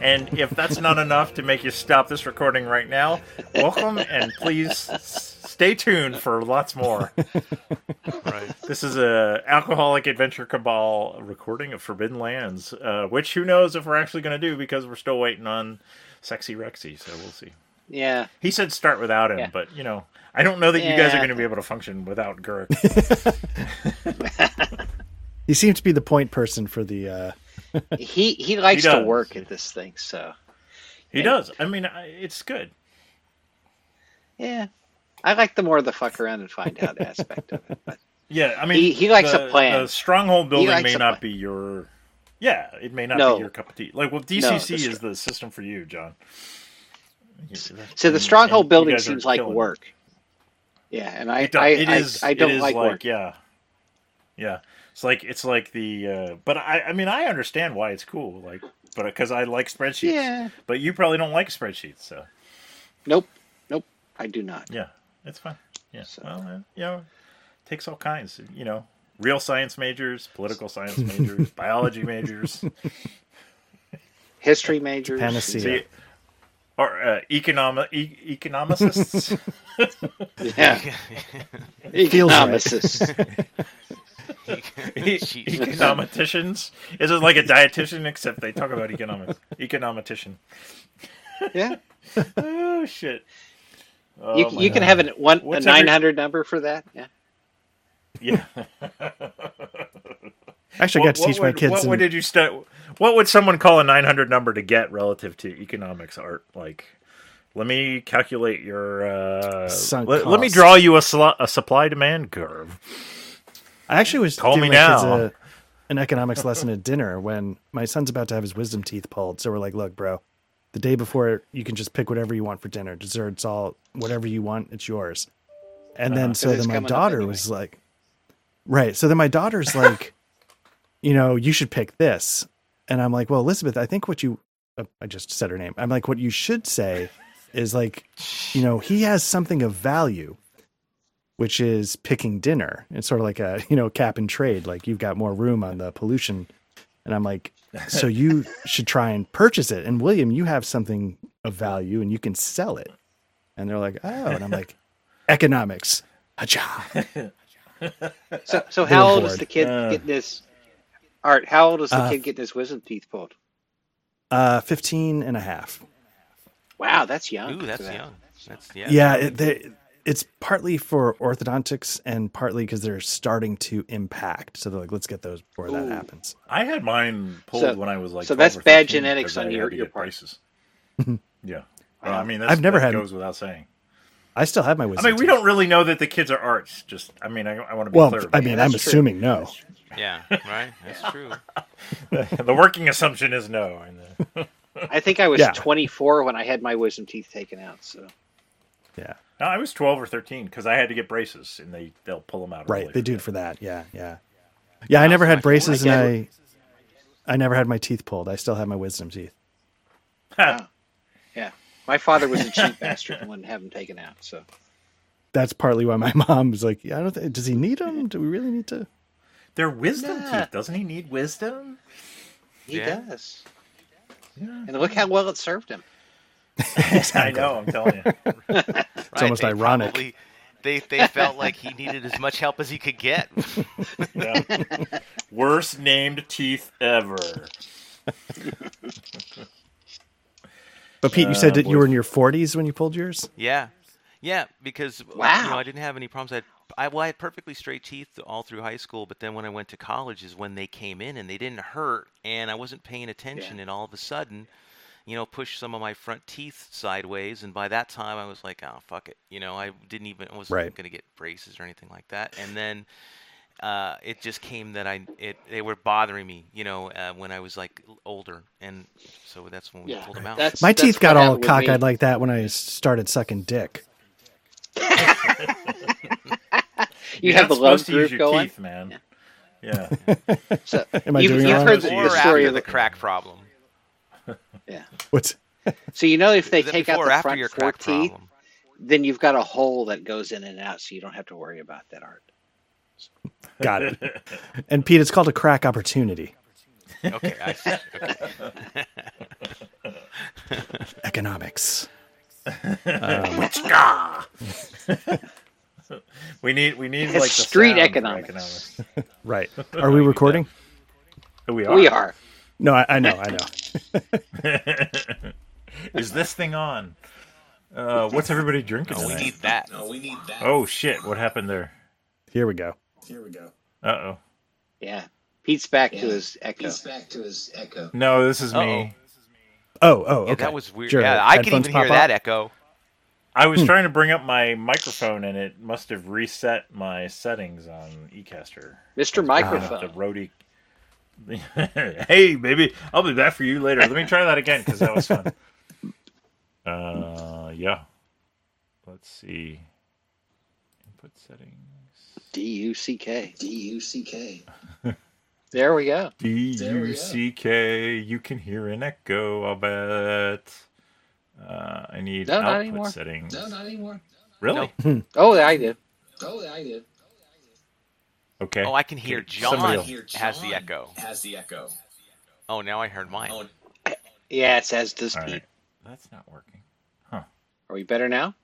And if that's not enough to make you stop this recording right now, welcome and please stay tuned for lots more. Right. This is a alcoholic adventure cabal recording of Forbidden Lands, uh, which who knows if we're actually going to do because we're still waiting on Sexy Rexy. So we'll see. Yeah. He said start without him, Yeah. but you know, I don't know that you guys are going to be able to function without Gurk. He seems to be the point person for the. Uh, He he likes He to work at this thing, so He does. I mean, it's good. yeah. I like the more the fuck around and find out aspect of it. But Yeah, I mean, He- he likes the, a plan. The stronghold building may not plan. be your. Yeah, it may not No. be your cup of tea. Like, well, No, DCC the is str- the system for you, John. so the stronghold and building seems like killing it. work. Yeah, and I It, I, it I, is. I don't it is like, work. Yeah, yeah. It's like it's like the. Uh, but I. I mean, I understand why it's cool. Like, but because I like spreadsheets. Yeah. But you probably don't like spreadsheets, so Nope. Nope. I do not. yeah, it's fine. Yeah. So- Well, uh, you know, takes all kinds. You know, real science majors, political science majors, biology majors. History majors. panacea. See, or uh, economic e- economicists. Yeah. Feels. Economicists. Jeez. econometicians. Is it like a dietitian except they talk about economics? Econometician. yeah. Oh shit. Oh, You, you can have an, one a What's every- nine hundred number for that. Yeah. Yeah. actually, I got to teach my kids. What in- would did you stu- What would someone call a 900 number to get relative to economics art? Like, let me calculate your. Uh, Sunk let, let me draw you a, sl- a supply demand curve. I actually was Call giving me my kids now. a, an economics lesson at dinner when my son's about to have his wisdom teeth pulled. So we're like, look, bro, the day before you can just pick whatever you want for dinner, desserts, all whatever you want, it's yours. And then so Uh-huh. 'Cause it's then my daughter anyway. was like, right. So then my daughter's like, you know, you should pick this. And I'm like, well, Elizabeth, I think what you, uh, I just said her name. I'm like, what you should say is like, you know, he has something of value, which is picking dinner. It's sort of like a, you know, cap and trade. Like you've got more room on the pollution. And I'm like, so you should try and purchase it. And William, you have something of value and you can sell it. And they're like, oh, and I'm like, economics. Hacha. So so how old is the kid Uh. getting this? Art, how old is the Uh, kid getting his wisdom teeth pulled? Uh, 15 and a half. Wow, that's young. Ooh, that's that. young. That's yeah. Yeah, it, they, it's partly for orthodontics and partly because they're starting to impact. So they're like, let's get those before that happens. I had mine pulled So- when I was like. so that's or bad genetics on your- had your get part. yeah. Well, I mean, that's, I've never that had- goes without saying. I still have my wisdom. I mean, we teeth. don't really know that the kids are arts. Just, I mean, I, I want to be Well, clear. I mean, I'm true. assuming no. Yeah, right. That's true. that. the working assumption is no. I think I was Yeah. 24 when I had my wisdom teeth taken out. So Yeah, no, I was twelve or thirteen because I had to get braces, and they they'll pull them out. right. They do it for that. Yeah, yeah, yeah. I never had braces, and I, I never had my teeth pulled. I still have my wisdom teeth. yeah, my father was a cheap bastard and wouldn't have them taken out. So That's partly why my mom was like, "I don't. Think, does he need them? Do we really need to?" They're wisdom Nah. teeth. Doesn't he need wisdom? he Yeah. does, Yeah. and look how well it served him. I know. I'm telling you. Right, almost they ironic. probably- they they felt like he needed as much help as he could get. Yeah. Worst named teeth ever. But Pete, you Uh, said that you were in your 40s when you pulled yours. Yeah, yeah, because you Wow. know I didn't have any problems. I had, I, well, I had perfectly straight teeth all through high school, but then when I went to college is when they came in and they didn't hurt, and I wasn't paying attention, and all of a sudden, you know, pushed some of my front teeth sideways, and by that time I was like, oh fuck it, you know, I didn't even I wasn't Right. gonna get braces or anything like that, and then. Uh, it just came that I it they were bothering me, you know, uh, when I was like older, and so that's when we Yeah, pulled them out. that's My that's teeth got all happened with cockeyed like that when I started sucking dick. You You're have not the love supposed to use your going. Teeth, man. Yeah. So, Am I you've, doing it you've heard the, the story of the crack problem. Yeah. What's So you know if they Is take out the after front your four crack teeth, problem? then you've got a hole that goes in and out, so you don't have to worry about that art. Got it. And Pete, it's called a crack opportunity. Okay. I, okay. Economics. Um, we need we need It's like the street sound for economics. Right. Are we recording? We are. We are. No, I, I know, I know. Is this thing on? Uh, what's everybody drinking? Oh we tonight? need that. Oh shit! What happened there? Here we go. Here we go. Uh oh. Yeah. Pete's back to his echo. He's back to his echo. No, this is Uh-oh. me. Oh, oh, okay. Yeah, that was weird. Sure. Yeah, I can Headphones even hear pop that up? echo. I Hmm. was trying to bring up my microphone and it must have reset my settings on eCaster. Mr. Bring up Microphone. The roadie. hey, baby, I'll be back for you later. Let me try that again because that was fun. Uh, yeah. Let's see. Input settings. D U C K. D U C K. There we go. D There we U go. C K. You can hear an echo. I'll bet. Uh, I need No, not output anymore. settings. No, not anymore. Really? Oh, yeah, I did. Oh, yeah, I did. Okay. Oh, I can hear Okay, John somebody else. Here, has the echo. Has the echo. Oh, now I heard mine. Oh, Yeah, it says does All right. That's not working. Huh. Are we better now?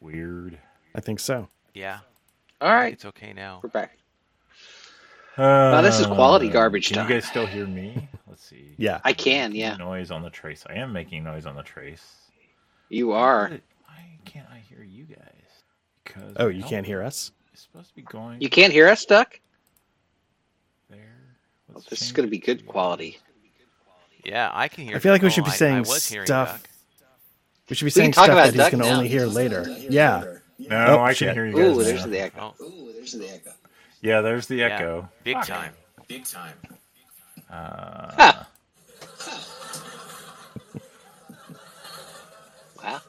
Weird. I think so. Yeah, All right. it's okay now. We're back. Uh, this is quality garbage Can time. you guys still hear me? Let's see. Yeah. I can, yeah. Noise on the trace. I am making noise on the trace. You are. Why can't I hear you guys? Because Oh, you can't hear us? It's supposed to be going You can't hear us, Duck? there. Well, this is going to be good quality. Yeah, I can hear. I feel like we oh, should be I- I saying stuff Duck. We should be saying talk stuff about that he's going to only hear later. Yeah. No, Oh, I shit. can hear you guys. Ooh, there's now. the echo. Oh, Ooh, there's the echo. Yeah, there's the yeah, echo. big Fuck. time. Big time. Uh, Ha! Wow.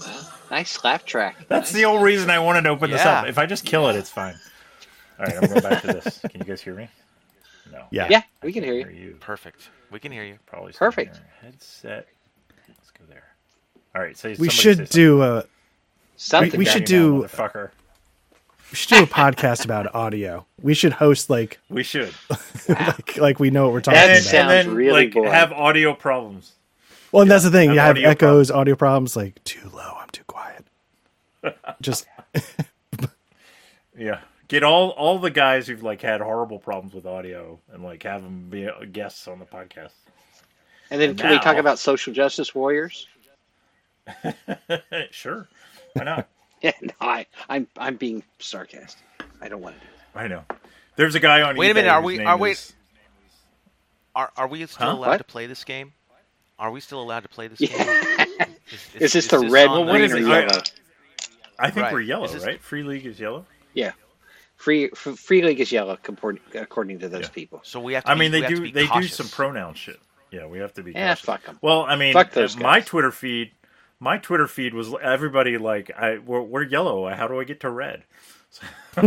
Wow. Nice slap track. That's the only reason I wanted to open this up. If I just kill it, it's fine. All right, I'm going back to this. Can you guys hear me? No. Yeah. Yeah, we can can't hear you. you. Perfect. We can hear you. Probably Perfect. Headset. Let's go there. All right. Say We should do a Something. we Down should do- motherfucker. we should do a podcast about audio. We should host like We should. like like we know what we're talking That and then, about. sounds and then really like boring. have audio problems. Well, and that's the thing. have You have audio echoes, audio problems. Like too low. I'm too quiet. Just Yeah. Get all all the guys who've like had horrible problems with audio and like have them be guests on the podcast. And then can we talk about social justice warriors? sure. Why not? Yeah, no, I, I'm I'm being sarcastic. I don't want to do I know. There's a guy on Wait a minute, are we- are we- is- Are are we still Huh? allowed What? to play this game? Are we still allowed to play this it. game? Is this the red, on what green, is it? yellow? I think Right. we're yellow, Is this- right? Free League is yellow. Yeah, free f- free league is yellow, according, according to those Yeah. people. So we have. To I be- mean, they do be they do some pronoun shit. Yeah, we have to be. Yeah, fuck them. Well, I mean, Fuck those my guys. Twitter feed, my Twitter feed was everybody like, I we're, we're yellow. How do I get to red?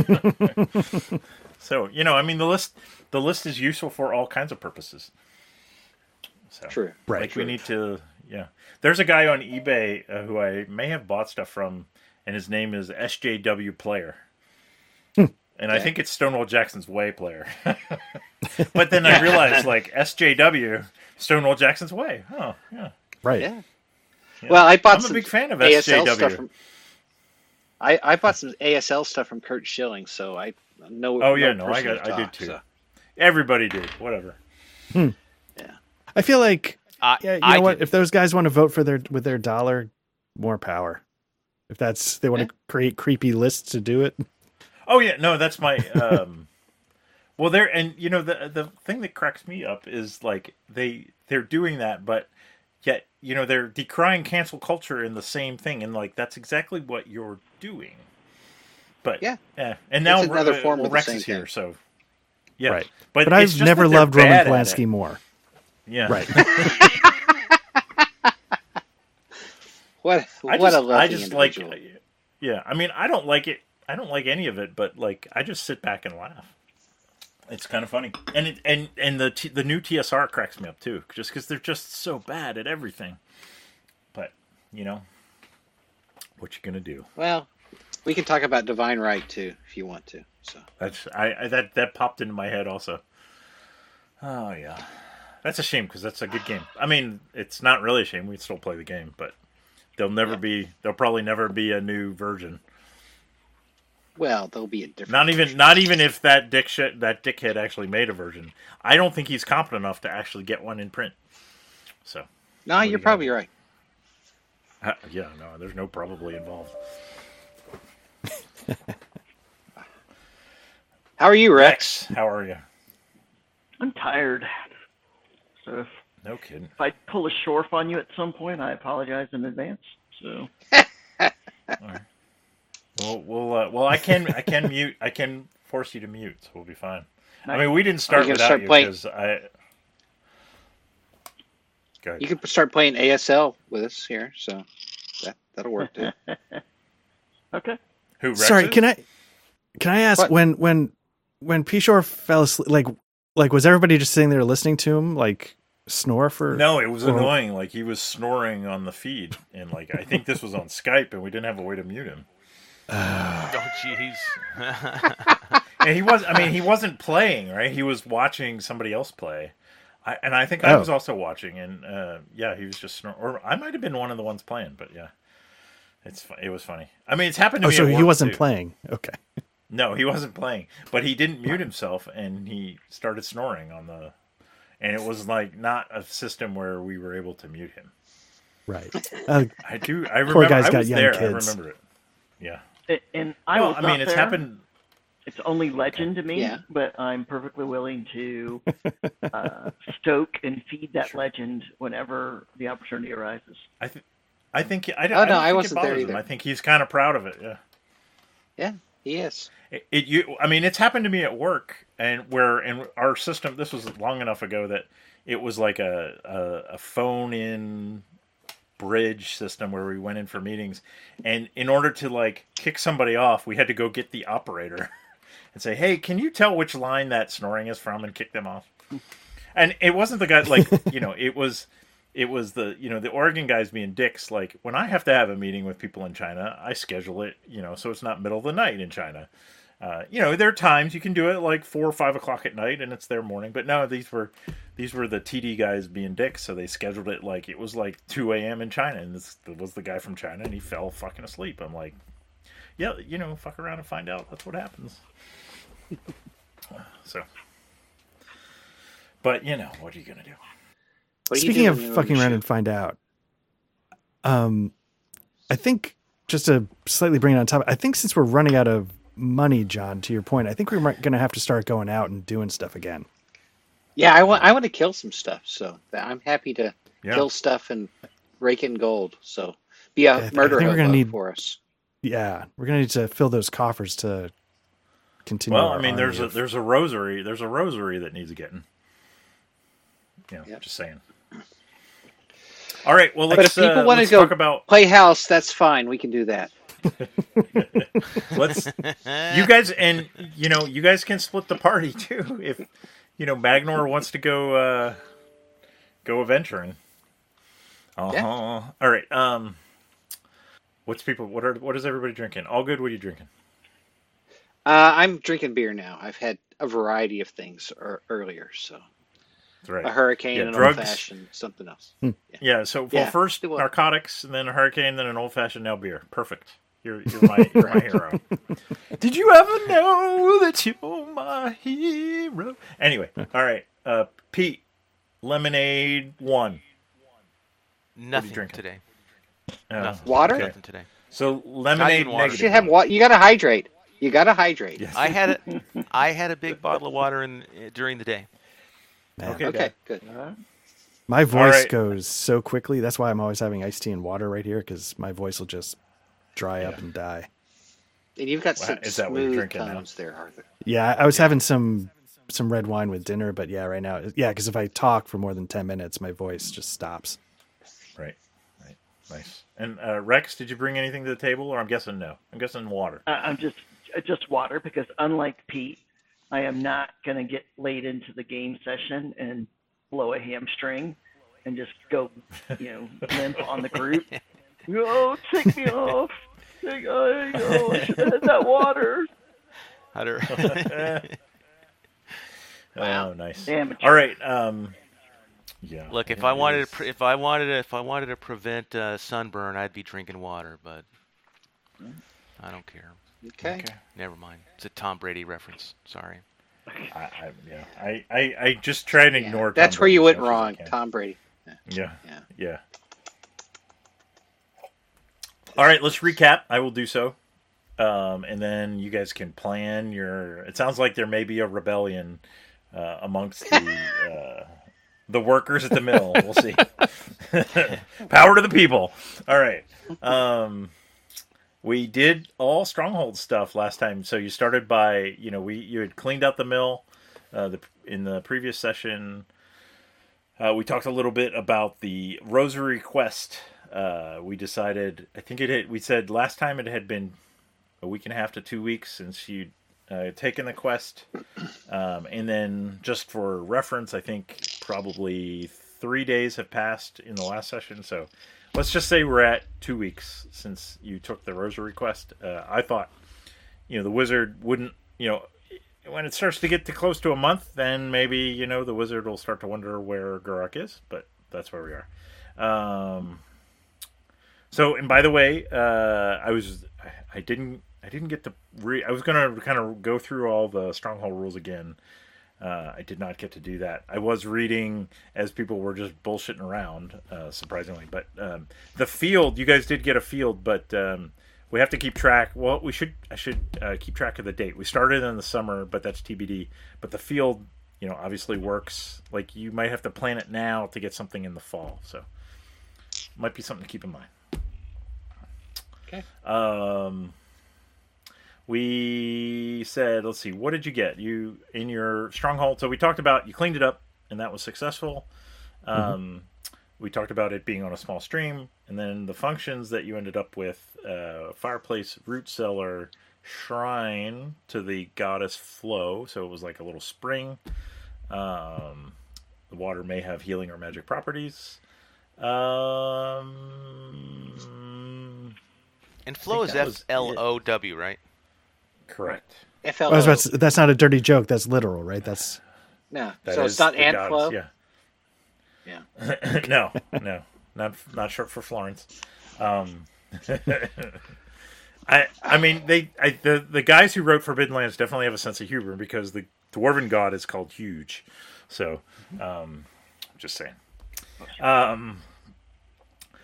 so you know, I mean, the list the list is useful for all kinds of purposes. So True. Right, like true. we need to, yeah. There's a guy on eBay uh, who I may have bought stuff from, and his name is SJW Player. Hmm. And I think it's Stonewall Jackson's Way player. but then I realized, like, SJW, Stonewall Jackson's Way. Oh, yeah. right. Yeah. Well, I bought I'm a some big fan of ASL SJW. stuff from. I, I bought some ASL stuff from Curt Schilling, so I know. Oh, yeah, no, I personal got- I did too. so- Everybody did. Whatever. Yeah. I feel like I, yeah. You I know what? didn't. If those guys want to vote for their with their dollar, more power. If that's they want Yeah. to create creepy lists to do it. Oh yeah, no, that's my. Um, well, there and you know the the thing that cracks me up is like they they're doing that, but yet you know they're decrying cancel culture in the same thing, and like that's exactly what you're doing. But Yeah. eh. and now It's another uh, form well, of the Rex same is here, thing. so yeah. Right. But, But I've never loved Roman bad Polanski more. Yeah, Right. What I what just, a I lovely just like, yeah. I mean, I don't like it. I don't like any of it, but like, I just sit back and laugh. It's kind of funny, and it, and and the T, the new TSR cracks me up too, just because they're just so bad at everything. But you know, what you gonna do? Well, We can talk about divine right too, if you want to. So That's I, I that that popped into my head also. Oh yeah, that's a shame because that's a good game. I mean, it's not really a shame. We still play the game, but there'll never be. There'll probably never be a new version. well, there'll be a different. Not even not even if that dick shit, that dickhead actually made a version. I don't think he's competent enough to actually get one in print. So No, do you you're got? probably right. uh, yeah, no, there's no probably involved. How are you, Rex? Rex, how are you? I'm tired. So if, No kidding. if I pull a shorf on you at some point, I apologize in advance. So Well, we'll uh, well, I can I can mute. I can force you to mute, so we'll be fine. I mean, we didn't start you gonna without start you playing- because I. Go ahead. You can start playing ASL with us here, so that that'll work too. okay. Who? Rex Sorry, can I can I ask What? when when when Pishore fell asleep like like was everybody just sitting there listening to him like snore for No, it was or- annoying. Like he was snoring on the feed, and like I think this was on Skype, and we didn't have a way to mute him. Oh, jeez. And he was. I mean, he wasn't playing, right? He was watching somebody else play. I, and I think I Oh. was also watching, and uh, yeah, he was just snoring. or I might have been one of the ones playing, but yeah, it's it was funny. I mean, it's happened to Oh, me. so he wasn't too. playing. Okay. No, he wasn't playing, but he didn't mute himself, and he started snoring on the. And it was like not a system where we were able to mute him. Right. Uh, I do. I remember. guy's I got was young there. kids. I remember it. Yeah. A- And I Well, was I mean, it's there. happened. It's only legend to me, Yeah. but I'm perfectly willing to uh, stoke and feed that legend whenever the opportunity arises. I think. I think. I, Oh, I no, don't I think wasn't it there bothers him. I think he's kind of proud of it. Yeah. Yeah, he is. It, it you I mean it's happened to me at work and where in our system this was long enough ago that it was like a a, a phone in bridge system where we went in for meetings and in order to like kick somebody off we had to go get the operator and say hey can you tell which line that snoring is from and kick them off and it wasn't the guy like you know it was it was the you know the Oregon guys being dicks. Like when I have to have a meeting with people in China, I schedule it you know so it's not middle of the night in China. Uh, you know there are times you can do it like four or five o'clock at night and it's their morning. But no, these were these were the TD guys being dicks, so they scheduled it like it was like two a.m. in China, and this was the guy from China, and he fell fucking asleep. I'm like, yeah, you know, fuck around and find out. That's what happens. so, but you know, what are you gonna do? What Speaking of fucking around your and find out, um, I think just to slightly bring it on top, I think since we're running out of money, John, to your point, I think we're going to have to start going out and doing stuff again. Yeah, I want I want to kill some stuff, so I'm happy to Yeah. kill stuff and rake in gold. So be a I thi- I think we're gonna need- for us. Yeah, we're going to need to fill those coffers to continue. Well, I mean, there's a of- there's a rosary. There's a rosary that needs getting. You know, Yep. just saying. All right. Well, But let's, if people uh, wanna go- talk about Play house, that's fine. We can do that. let's you guys and you know you guys can split the party too if you know Magnor wants to go uh go adventuring. Uh huh. All right. Um, what's people? What are what is everybody drinking? All good. What are you drinking? Uh, I'm drinking beer now. I've had a variety of things er- earlier, so right. a hurricane, Yeah, an drugs. old fashioned, something else. Yeah. So well, Yeah, first it was. narcotics, and then a hurricane, then an old fashioned, now beer. Perfect. You're you're my you're my hero. Did you ever know that you're my hero? Anyway, all right. Uh, Pete, lemonade one. Nothing drinking? today. Uh, Nothing. Water? Okay. Nothing today. So lemonade water. You should have what? You got to hydrate. You got to hydrate. Yes. I had a, I had a big bottle of water in during the day. Man, Okay. Okay, good. My voice right. goes so quickly. That's why I'm always having iced tea and water right here because my voice will just dry up and die. And you've got Wow, some is that what you're smooth drinking now? there, Arthur. Yeah, I was having some some red wine with dinner, but yeah, right now, yeah, because if I talk for more than ten minutes, my voice just stops. Right. Right. Nice. And uh, Rex, did you bring anything to the table, or I'm guessing no? I'm guessing water. I- I'm just uh, just water because unlike Pete, I am not gonna get late into the game session and blow a hamstring and just go, you know, limp on the group. Oh, take me off. Like, oh, oh, I should have had that water. How to- Oh, nice. Amateur. All right. Um, yeah. Look, if I wanted is- to, pre- if I wanted to, if I wanted to prevent uh, sunburn, I'd be drinking water, but I don't care. Okay. Okay. Never mind. It's a Tom Brady reference. Sorry. I, I, yeah. I, I, I just try and Yeah, ignore. Tom That's where Brady you went much as I wrong. Tom Brady. Yeah. Yeah. Yeah. All right, let's recap. I will do so. Um, and then you guys can plan your. It sounds like there may be a rebellion uh, amongst the uh, the workers at the mill. We'll see. Power to the people. All right. Um, we did all stronghold stuff last time. So you started by you know we you had cleaned out the mill uh, the in the previous session. Uh, we talked a little bit about the Rosary Quest. Uh, we decided, I think it had, we said last time it had been a week and a half to two weeks since you'd uh, taken the quest. Um, and then, just for reference, I think probably three days have passed in the last session. So let's just say we're at two weeks since you took the Rosary Quest. Uh, I thought, you know, the wizard wouldn't, you know, when it starts to get to close to a month, then maybe you know the wizard will start to wonder where Garak is. But that's where we are. Um, so, and by the way, uh, I was I, I didn't I didn't get to re. I was gonna kind of go through all the stronghold rules again. Uh, I did not get to do that. I was reading as people were just bullshitting around, uh, surprisingly. But um, the field, you guys did get a field, but um, we have to keep track. Well, we should. I should uh, keep track of the date. We started in the summer, but that's TBD. But the field, you know, obviously works. Like you might have to plan it now to get something in the fall. So might be something to keep in mind. Okay. Um, we said, let's see, what did you get? You in your stronghold. So we talked about you cleaned it up, and that was successful. Um, We talked about it being on a small stream, and then the functions that you ended up with: uh, fireplace, root cellar, shrine to the goddess Flow. So it was like a little spring. Um, the water may have healing or magic properties. Um, And flow is that F was L O W, right? Correct. FLO. I was about that's not a dirty joke. That's literal, right? That's no. That so it's not the ant goddess, flow. Yeah. Yeah. no, no, not not short for Florence. Um, I I mean they I, the the guys who wrote Forbidden Lands definitely have a sense of humor because the dwarven god is called Huge, so um, just saying. Um,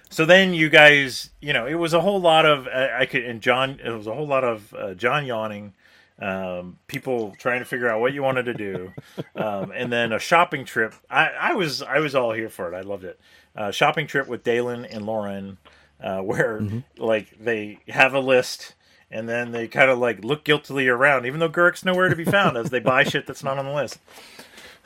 so then you guys, you know, it was a whole lot of I, I could and John, it was a whole lot of uh, John yawning. Um, people trying to figure out what you wanted to do, um, and then a shopping trip. I, I was I was all here for it. I loved it. Uh, shopping trip with Dalen and Lauren, uh, where like they have a list and then they kind of like look guiltily around, even though Gurk's nowhere to be found, as they buy shit that's not on the list.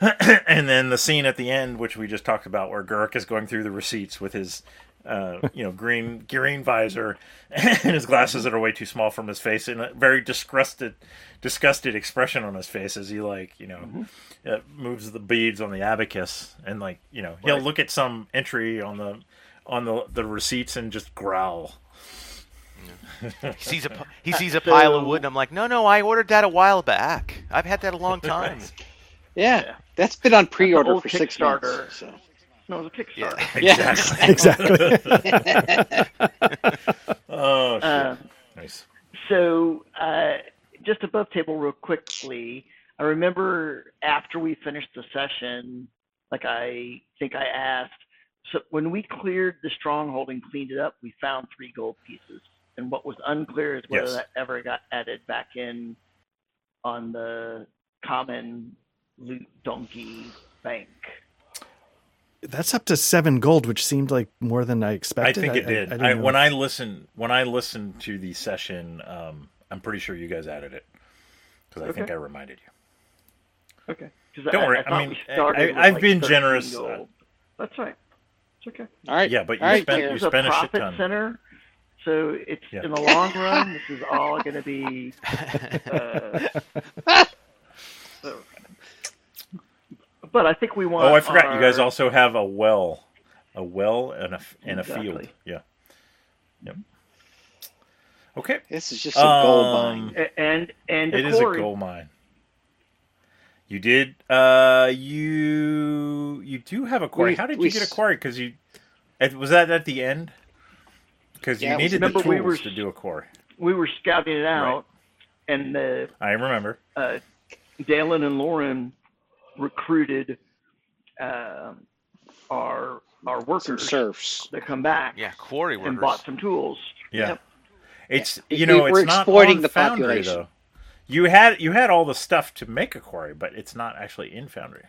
and then the scene at the end, which we just talked about, where Gurk is going through the receipts with his, uh, you know, green green visor and his glasses that are way too small from his face, and a very disgusted, disgusted expression on his face as he like, you know, uh, moves the beads on the abacus, and like, you know, he'll look at some entry on the on the the receipts and just growl. He sees a he sees a pile of wood, and I'm like, no, no, I ordered that a while back. I've had that a long time. Yeah. Yeah. That's been on pre-order old for six Kickstarter. months. So. No, it was a Kickstarter. Yeah. Exactly. exactly. Oh shit! Uh, nice. So, uh, just above table, real quickly, I remember after we finished the session, like I think I asked, so when we cleared the stronghold and cleaned it up, we found three gold pieces. And what was unclear is whether Yes. that ever got added back in on the common loot donkey bank. That's up to seven gold, which seemed like more than I expected. I think it did. I, I, didn't when I listened, when I listened to the session, um, I'm pretty sure you guys added it because I think I reminded you. Okay. 'Cause Don't I, worry, I, I mean, I, I, I've like, been generous, uh, Gold. That's right. It's okay. All right. Yeah, but you All right, spent yeah. you There's a spent a shit profit ton. center, so it's Yeah. in the long run. This is all going to be. Uh, so- but I think we want. Oh, I forgot. You guys also have a well, a well and a and a field. Yeah. Yep. Okay. This is just a gold Um, mine. A- And and It a is a quarry. gold mine. You did. Uh, you you do have a quarry. We- How did we you get a quarry? Because you was that at the end? Because you Yeah, it needed the tools we were to do a quarry. We were scouting it out, and the I remember. uh, Dalen and Lauren recruited um our our Some workers serfs. that come back Yeah, quarry workers. and bought some tools. Yeah. Yep. It's Yeah. you know We- it's we're not exploiting on the Foundry population. though. You had you had all the stuff to make a quarry, but it's not actually in Foundry.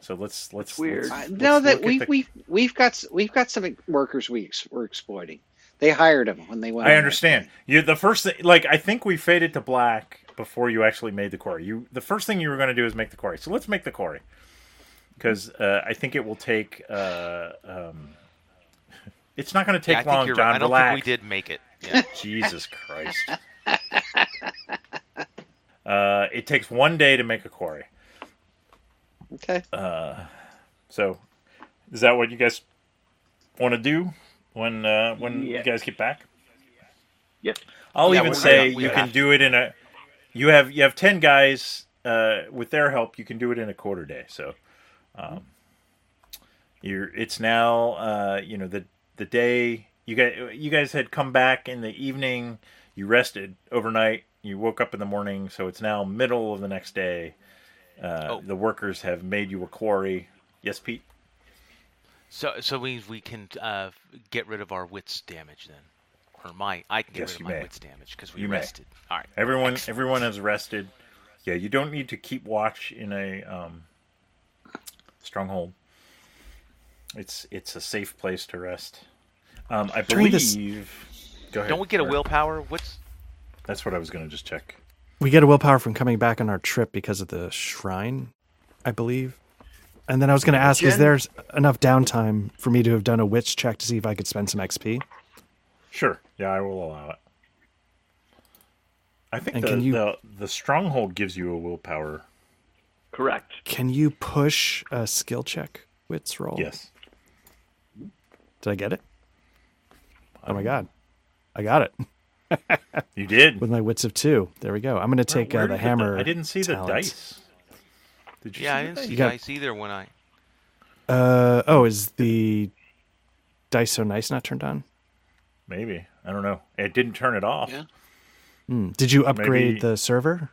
So let's let's weird. let's- Uh, let's no, that we the- we we've got we've got some workers we ex- we're exploiting. They hired them when they went. I understand. You the first thing, like I think we faded to black before you actually made the quarry. You the first thing you were going to do is make the quarry. So let's make the quarry because uh, I think it will take. Uh, um, it's not going to take I think long, John. right. I don't relax. think we did make it. Yeah. Jesus Christ. uh, it takes one day to make a quarry. Okay. So, is that what you guys want to do when uh, when Yeah. you guys get back? Yep. I'll Yeah, even say you can do it in a. You have you have ten guys. Uh, with their help, you can do it in a quarter day. So, um, you're it's now uh, you know the the day you guys you guys had come back in the evening. You rested overnight. You woke up in the morning. So it's now middle of the next day. Uh, Oh. The workers have made you a quarry. Yes, Pete. So so we we can uh, get rid of our wits damage then, or my I can get Yes, rid you of my may. wits damage because we You may. All right. Everyone, everyone has rested. Yeah, you don't need to keep watch in a um, stronghold. It's it's a safe place to rest. Um, I During believe. this- Go ahead. Don't we get a willpower? What's That's what I was going to just check. We get a willpower from coming back on our trip because of the shrine, I believe. And then I was going to ask, is there enough downtime for me to have done a witch check to see if I could spend some XP? Sure. Yeah, I will allow it. I think And the, can you- the the stronghold gives you a willpower. Correct. Can you push a skill check wits roll? Yes. Did I get it? Oh my god, I got it You did. with my wits of two. There we go. I'm going to take Where uh, the hammer. I didn't see the dice. Did you yeah? I see the didn't dice? see You got- dice either when I. Uh oh, is the dice so nice not turned on? Maybe. I don't know. It didn't turn it off. Yeah. Hmm. Did you upgrade Maybe- the server?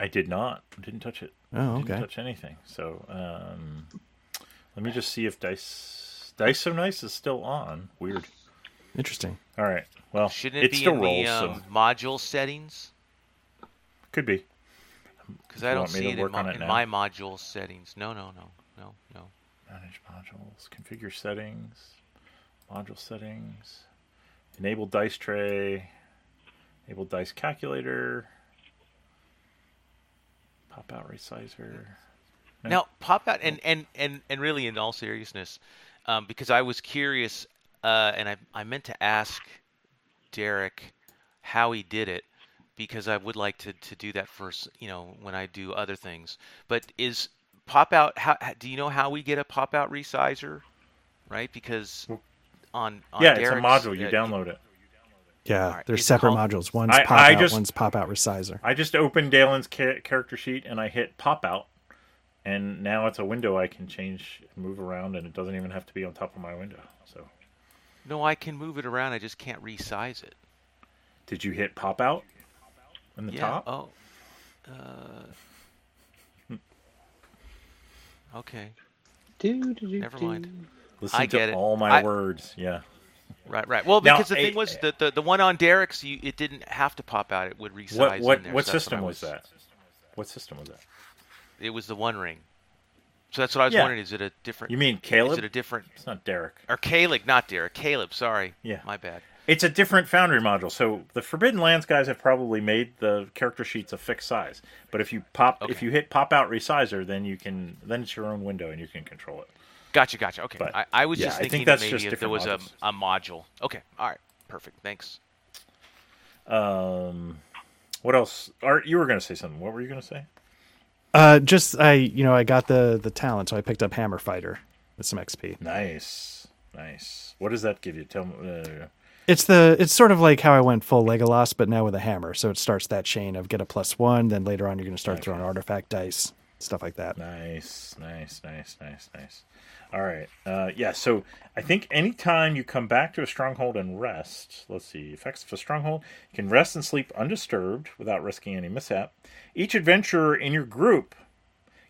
I did not. Didn't touch it. Oh, Didn't okay. touch anything. So um, let me just see if dice dice so nice is still on. Weird. Interesting. All right. Well, Shouldn't it, be still in rolls. the um, so module settings? could be. Because I don't see to it in, on my, it in my module settings. No, no, no, no, no. Manage modules. Configure settings. Module settings. Enable dice tray. Enable dice calculator. Pop out resizer. No. Now, pop out and and and and really, in all seriousness, um, because I was curious, uh, and I I meant to ask Derek how he did it, because I would like to to do that first. You know, when I do other things. But is pop out? How how- do you know how we get a pop out resizer? Right, because on, on Yeah, it's a module. You uh, download it. Yeah, right. there's Is separate called- modules. One's I- pop I out, just- one's pop out resizer. I just opened Dalen's ca- character sheet and I hit pop out, and now it's a window I can change, move around, and it doesn't even have to be on top of my window. So, No, I can move it around. I just can't resize it. did you hit pop out in the yeah. top? Oh. Uh, okay. Do, do, do, Never do. mind. Listen I to get it. all my I- words. Yeah. Right, right. Well, Now, because the thing was the, the the one on Derek's, you, it didn't have to pop out; it would resize. What in what there, what so system I was that? What system was that? It was the One Ring. So that's what I was Yeah. wondering: is it a different? You mean Caleb? Is it a different? It's not Derek. Or Caleb, not Derek. Caleb. Sorry. Yeah. My bad. It's a different Foundry module. So the Forbidden Lands guys have probably made the character sheets a fixed size. But if you pop, if you hit pop out resizer, then you can then it's your own window and you can control it. Gotcha, gotcha. Okay. But, I, I was yeah, just I think thinking that's that just maybe if there was a, a module. Okay. All right. Perfect. Thanks. Um, what else? Art, you were going to say something. What were you going to say? Uh, just I, you know, I got the the talent, so I picked up Hammer Fighter with some XP. Nice, nice. What does that give you? Tell me. Uh, It's the it's sort of like how I went full Legolas, but now with a hammer. So it starts that chain of get a plus one, then later on you're going to start Okay. throwing artifact dice, stuff like that. Nice, nice, nice, nice, nice. All right. Uh, yeah, so I think anytime you come back to a stronghold and rest, let's see, effects of a stronghold, you can rest and sleep undisturbed without risking any mishap. Each adventurer in your group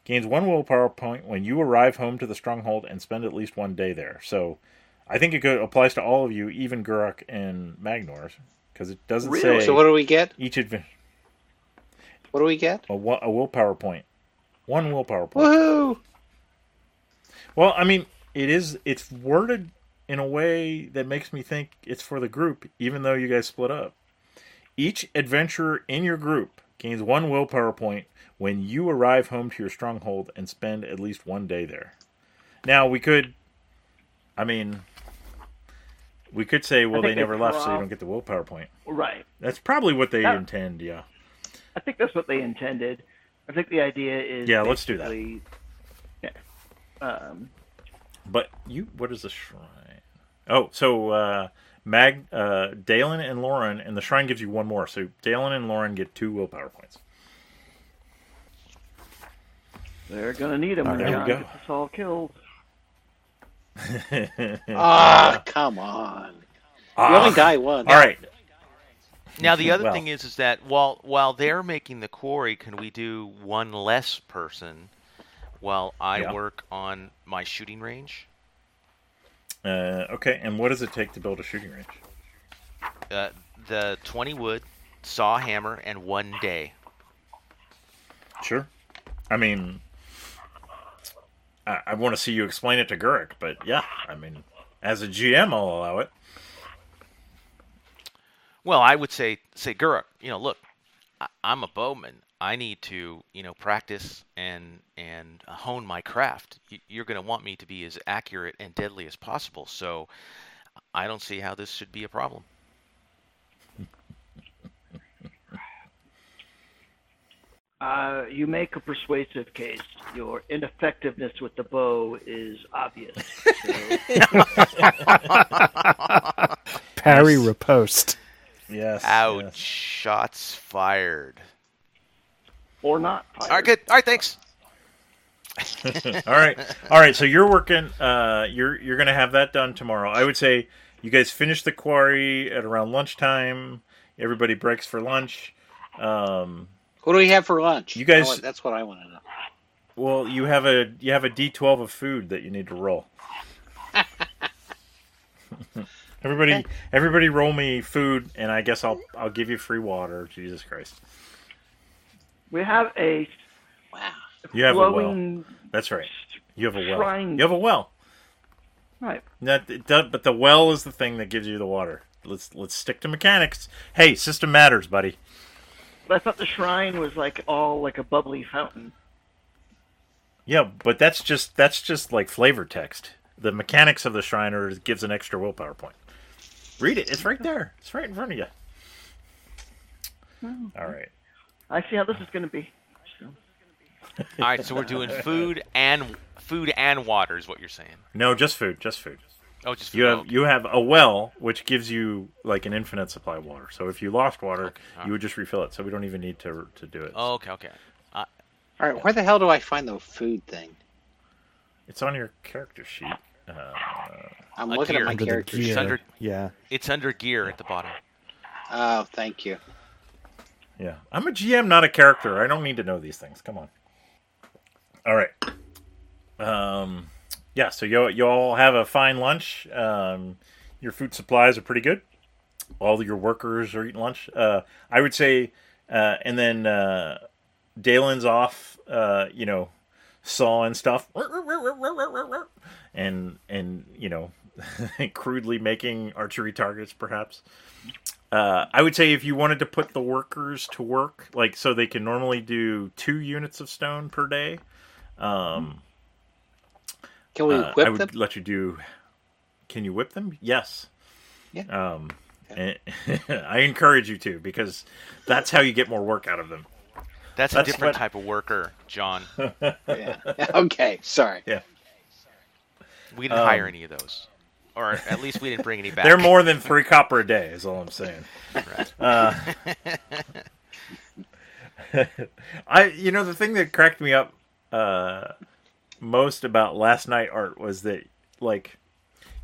gains one willpower point when you arrive home to the stronghold and spend at least one day there. So I think it go- applies to all of you, even Guruk and Magnor, because it doesn't Really? say So what do we get? each adventure. What do we get? A, a willpower point. One willpower point. Woohoo! Well, I mean, it is. It's worded in a way that makes me think it's for the group, even though you guys split up. Each adventurer in your group gains one willpower point when you arrive home to your stronghold and spend at least one day there. Now we could, I mean, we could say, well, they never left, so you don't get the willpower point. Right. That's probably what they That- intend. Yeah. I think that's what they intended. I think the idea is Yeah, let's do that. Basically- Yeah. Um, But you, what is the shrine? Oh, so uh, Mag, uh, Dalen and Lauren, and the shrine gives you one more. So Dalen and Lauren get two willpower points. they're gonna need them when there we John go. gets us all killed. Ah, come on. You Ah, only die once. all right. Now the other Well. thing is, is that while while they're making the quarry, can we do one less person while I Yeah. work on my shooting range? Uh, okay, and what does it take to build a shooting range? Uh, the twenty wood, saw hammer, and one day. Sure. I mean, I, I want to see you explain it to Guruk, but yeah, I mean, as a GM, I'll allow it. Well, I would say say Guruk, you know, look, I, I'm a bowman. I need to, you know, practice and and hone my craft. You, you're going to want me to be as accurate and deadly as possible. So, I don't see how this should be a problem. Uh, you make a persuasive case. Your ineffectiveness with the bow is obvious. So, Parry Nice. riposte. Yes. Ouch! Shots fired. Or not. All right, good. All right, thanks. all right. All right. So you're working. Uh, you're you're gonna have that done tomorrow. I would say you guys finish the quarry at around lunchtime. Everybody breaks for lunch. Um, What do we have for lunch? You guys- I want- that's what I want to know. well, you have a you have a D12 of food that you need to roll. everybody, everybody, roll me food, and I guess I'll I'll give you free water. Jesus Christ, We have a Wow. you have a well. That's right. You have a well. You have a well. Right. That it but the well is the thing that gives you the water. Let's let's stick to mechanics. Hey, system matters, buddy. But I thought the shrine was like all like a bubbly fountain. Yeah, but that's just that's just like flavor text. The mechanics of the Shriner gives an extra willpower point. Read it. It's right there. It's right in front of you. Hmm. All right. I see how this is going to be. So, All right, so we're doing food and food and water is what you're saying. No, just food. Just food. Oh, just food. You have you have a well which gives you like an infinite supply of water. So if you lost water, Okay, all you would just refill it. So we don't even need to to do it. Oh, okay, okay. Uh, All right, where the hell do I find the food thing? It's on your character sheet. Uh, I'm looking gear. at my Under character gear. sheet. under- Yeah. it's under gear at the bottom. Oh, thank you. Yeah, I'm a GM, not a character. I don't need to know these things. Come on. All right. Um, yeah. So you you all have a fine lunch. Um, your food supplies are pretty good. All your workers are eating lunch. Uh, I would say, uh, and then uh, Dalen's off. Uh, you know, sawing stuff, and and you know, crudely making archery targets, perhaps. Uh, I would say if you wanted to put the workers to work, like so they can normally do two units of stone per day, um, Can we uh, whip I would them? let you do. Can you whip them? Yes. Yeah. Um, and- I encourage you to because that's how you get more work out of them. That's, That's a different what- type of worker, John. Yeah. Okay, sorry. Yeah. We didn't Um, hire any of those. Or at least we didn't bring any back. They're more than three copper a day. Is all I'm saying. Right. Uh, I, you know, the thing that cracked me up uh, most about last night art was that, like,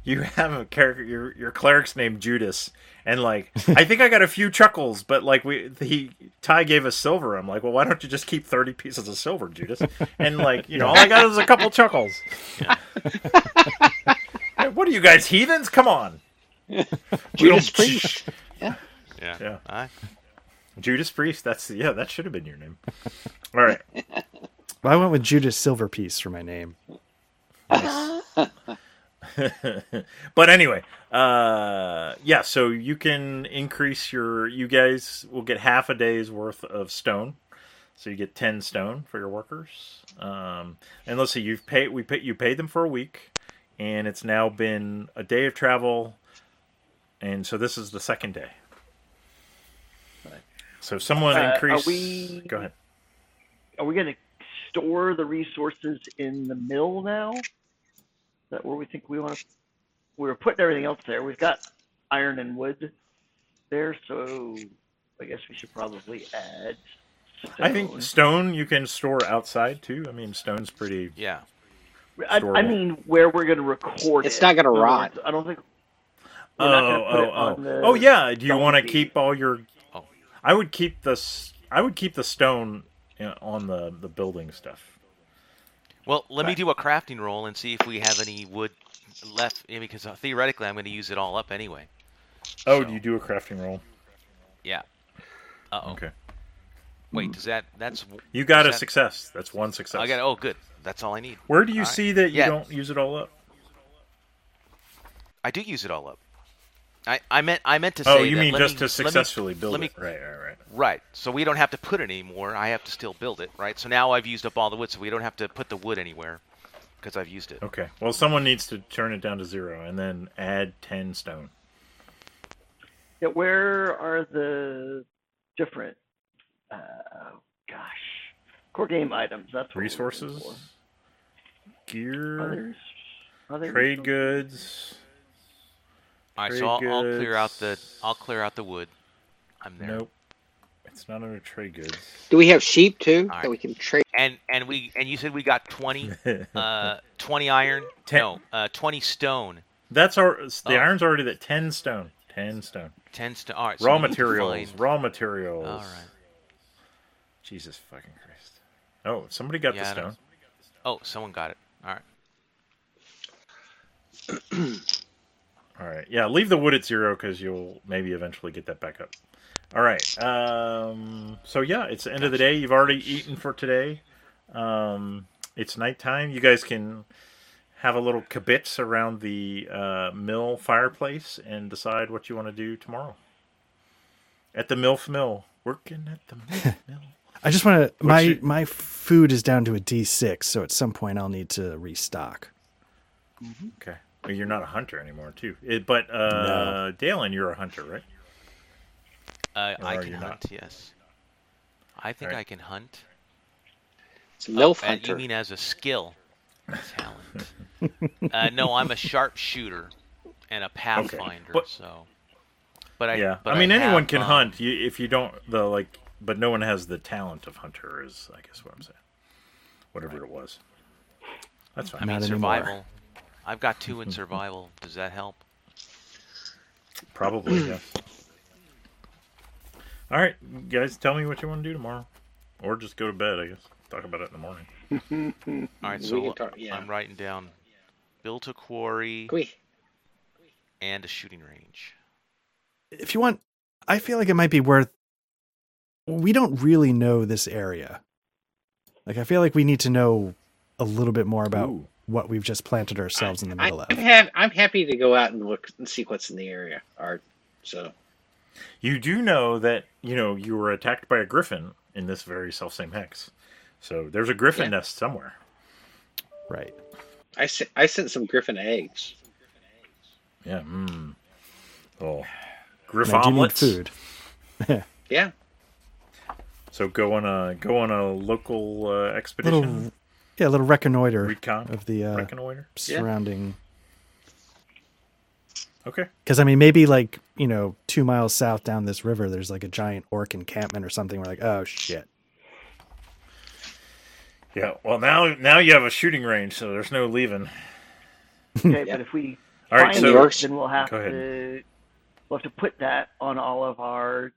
you have a character, your your cleric's named Judas, and like, I think I got a few chuckles, but like, we he Ty gave us silver. I'm like, well, why don't you just keep thirty pieces of silver, Judas? And like, you know, all I got is a couple chuckles. Hey, what are you guys heathens? Come on, Judas Priest. Yeah. Yeah. Aye. Judas Priest. That's yeah, that should have been your name. All right. Well, I went with Judas Silverpiece for my name. but anyway, uh, yeah. So you can increase your. You guys will get half a day's worth of stone. So you get ten stone for your workers. Um, and let's see, you've paid. We pay, you paid them for a week, and it's now been a day of travel, and so this is the second day. So someone Uh, increase. we- Go ahead. Are we going to store the resources in the mill now? Is that where we think we want to? We were putting everything else there. We've got iron and wood there, so I guess we should probably add. I think stone. stone you can store outside too. I mean, stone's pretty. Yeah. I, I mean, where we're going to record It's it. not gonna In rot. words, I don't think. Oh, We're not gonna put oh, oh, oh, yeah. Do you want to keep all your? Oh. I would keep this. I would keep the stone on the the building stuff. Well, let me do a crafting roll and see if we have any wood left. Because uh, theoretically, I'm going to use it all up anyway. Oh, So- do you do a crafting roll? Yeah. Uh oh. Okay. Wait, does that? That's. You got a that- success. That's one success. I got. Oh, good. That's all I need. Where do you All right. see that you Yeah. don't use it all up? I do use it all up. I, I meant I meant to say. Oh, you that mean just me- to let me- successfully build let me- it? Right, right, right. Right. So we don't have to put it anymore. I have to still build it. Right. So now I've used up all the wood, so we don't have to put the wood anywhere because I've used it. Okay. Well, someone needs to turn it down to zero and then add ten stone. Yeah, where are the different? Uh, gosh, core game items. That's what we're Resources, for. Gear, Others, other trade resources? goods. All right. So I'll, I'll clear out the. I'll clear out the wood. I'm there. Nope. It's not under trade goods. Do we have sheep too All that we can trade? And and we and you said we got twenty uh twenty iron. Ten- No, uh twenty stone. That's our. The Oh. iron's already at ten stone. Ten stone. Ten stone. All right. raw we need to materials. find- Raw materials. All right. Jesus fucking Christ. Oh, somebody got Yeah, the stone. Oh, someone got it. All right. All right. Yeah, leave the wood at zero because you'll maybe eventually get that back up. All right. Um, so yeah, it's the end of the day. You've already eaten for today. Um, it's nighttime. You guys can have a little kibitz around the uh, mill fireplace and decide what you want to do tomorrow. At the MILF Mill. Working at the MILF Mill. I just want to. My your- my food is down to a D six, so at some point I'll need to restock. Okay. Well, you're not a hunter anymore, too. It, but uh, Dalen, you're a hunter, right? Uh, I can hunt. not? Yes. I think Alright. I can hunt. It's a MILF Uh, hunter. you mean as a skill? Talent. uh, no, I'm a sharpshooter and a pathfinder. But- so. But I. yeah, But I mean anyone have, can um, hunt. You, if you don't the like, but no one has the talent of hunter. Is I guess what I'm saying. Whatever it was. That's fine. I mean Not anymore. survival. I've got two in survival. Does that help? Probably yes. All right, guys, tell me what you want to do tomorrow, or just go to bed. I guess talk about it in the morning. All right, so talk- yeah. I'm writing down built a quarry Can we- and a shooting range. If you want, I feel like it might be worth. We don't really know this area. Like I feel like we need to know a little bit more about Ooh. what we've just planted ourselves in the I, middle I'm, of. I'm happy to go out and look and see what's in the area. Art. So You do know that you know you were attacked by a griffin in this very self same hex. So there's a griffin Yeah. nest somewhere. Right. I sent, I sent some griffin eggs. Yeah. Mmm. Oh. griffin Griff I do need omelets. food. Yeah. So go on a go on a local uh, expedition. Little, yeah, a little reconnoiter recon. of the uh, reconnoiter. Yeah. surrounding. Okay. Because I mean, maybe like you know, two miles south down this river, there's like a giant orc encampment or something. We're like, oh shit. Yeah. Well, now now you have a shooting range, so there's no leaving. Okay, Yeah. but if we All right. find So New it, York's- then we'll have to we'll have to put that on all of our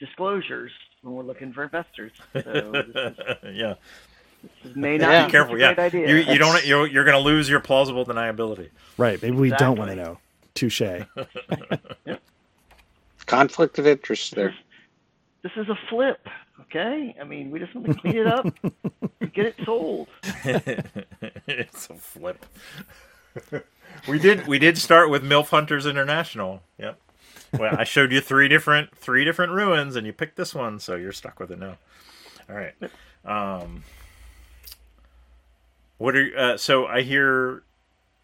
disclosures when we're looking for investors. So this, is, yeah. this may not Yeah. be Be careful. a Yeah. great idea. You you don't you're, you're going to lose your plausible deniability. Right? Maybe we don't want to know. Touche. Conflict of interest there. this is a flip. Okay, I mean we just want to clean it up, and get it sold. it's a flip. we did we did start with MILF Hunters International. Yep. Well, I showed you three different three different ruins, and you picked this one, so you're stuck with it now. All right. Um, what are uh, so? I hear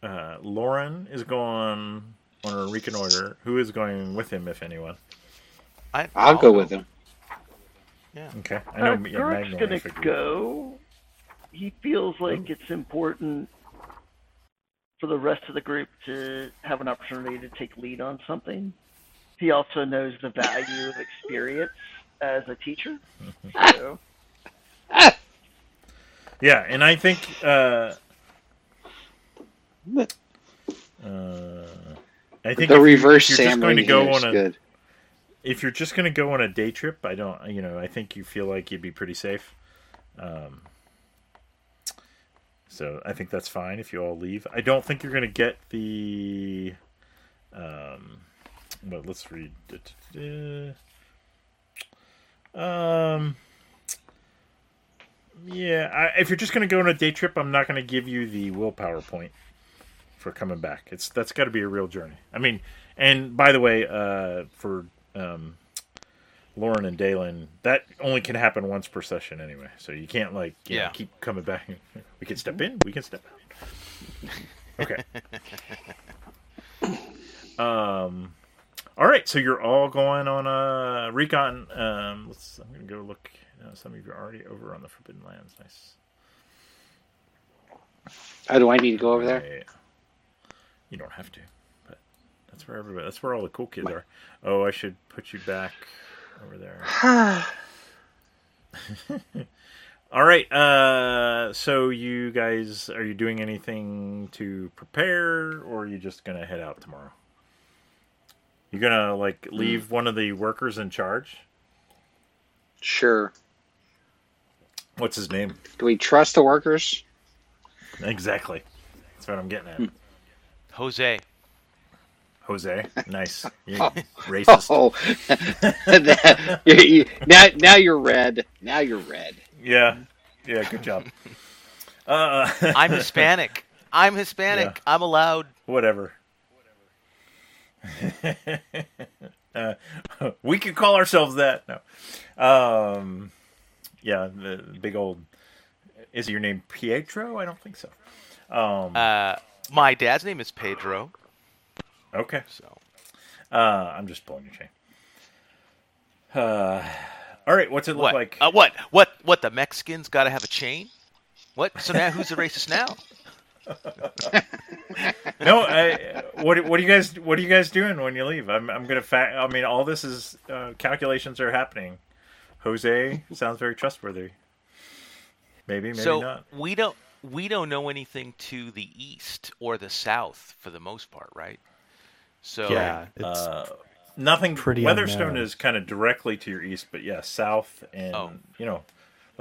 uh, Lauren is going on a reconnoiter. Who is going with him, if anyone? I, I'll go with him. Yeah. Okay, I know. Uh, yeah, Guruk's gonna figured. go. He feels like it's important for the rest of the group to have an opportunity to take lead on something. He also knows the value of experience as a teacher. So, Yeah, and I think uh, uh, I think the if you- reverse if you're just going to go on is a good. if you're just going to go on a day trip, I don't, you know, I think you feel like you'd be pretty safe. Um, so I think that's fine if you all leave. I don't think you're going to get the. Um, but let's read. It. Um. Yeah, I, if you're just going to go on a day trip, I'm not going to give you the willpower point for coming back. It's that's got to be a real journey. I mean, and by the way, uh, for um, Lauren and Dalen, that only can happen once per session anyway. So you can't like you know, Yeah. keep coming back. We can step in. We can step out. Okay. um. All right, so you're all going on a recon. Um, let's. I'm gonna go look. Uh, some of you are already over on the Forbidden Lands. Nice. Oh, do I need to go over there? Right. You don't have to, but that's where everybody. That's where all the cool kids are. Oh, I should put you back over there. All right. Uh, so you guys, are you doing anything to prepare, or are you just gonna head out tomorrow? You're gonna like leave one of the workers in charge. Sure. What's his name? Do we trust the workers? Exactly. That's what I'm getting at. Jose. Jose. Nice. You racist. Oh, That- you- you- now now you're red. Now you're red. Yeah. Yeah. Good job. Uh, I'm Hispanic. I'm Hispanic. I'm allowed. whatever. Uh, we could call ourselves that. No. Um, yeah, the big old. Is your name Pietro? I don't think so. Um, Uh, my dad's name is Pedro. okay. So Uh, I'm just pulling your chain. Uh, all right. What's it look what? like? Uh, what? What? What? The Mexicans got to have a chain? What? So now who's the racist now? no, I, what what are you guys what are you guys doing when you leave? I'm I'm gonna fa- I mean, all this is uh, calculations are happening. Jose sounds very trustworthy. Maybe, maybe so not. we don't we don't know anything to the east or the south for the most part, right? So yeah, it's Uh, nothing. pretty Weatherstone unknown. is kind of directly to your east, but yeah, south and Oh. you know.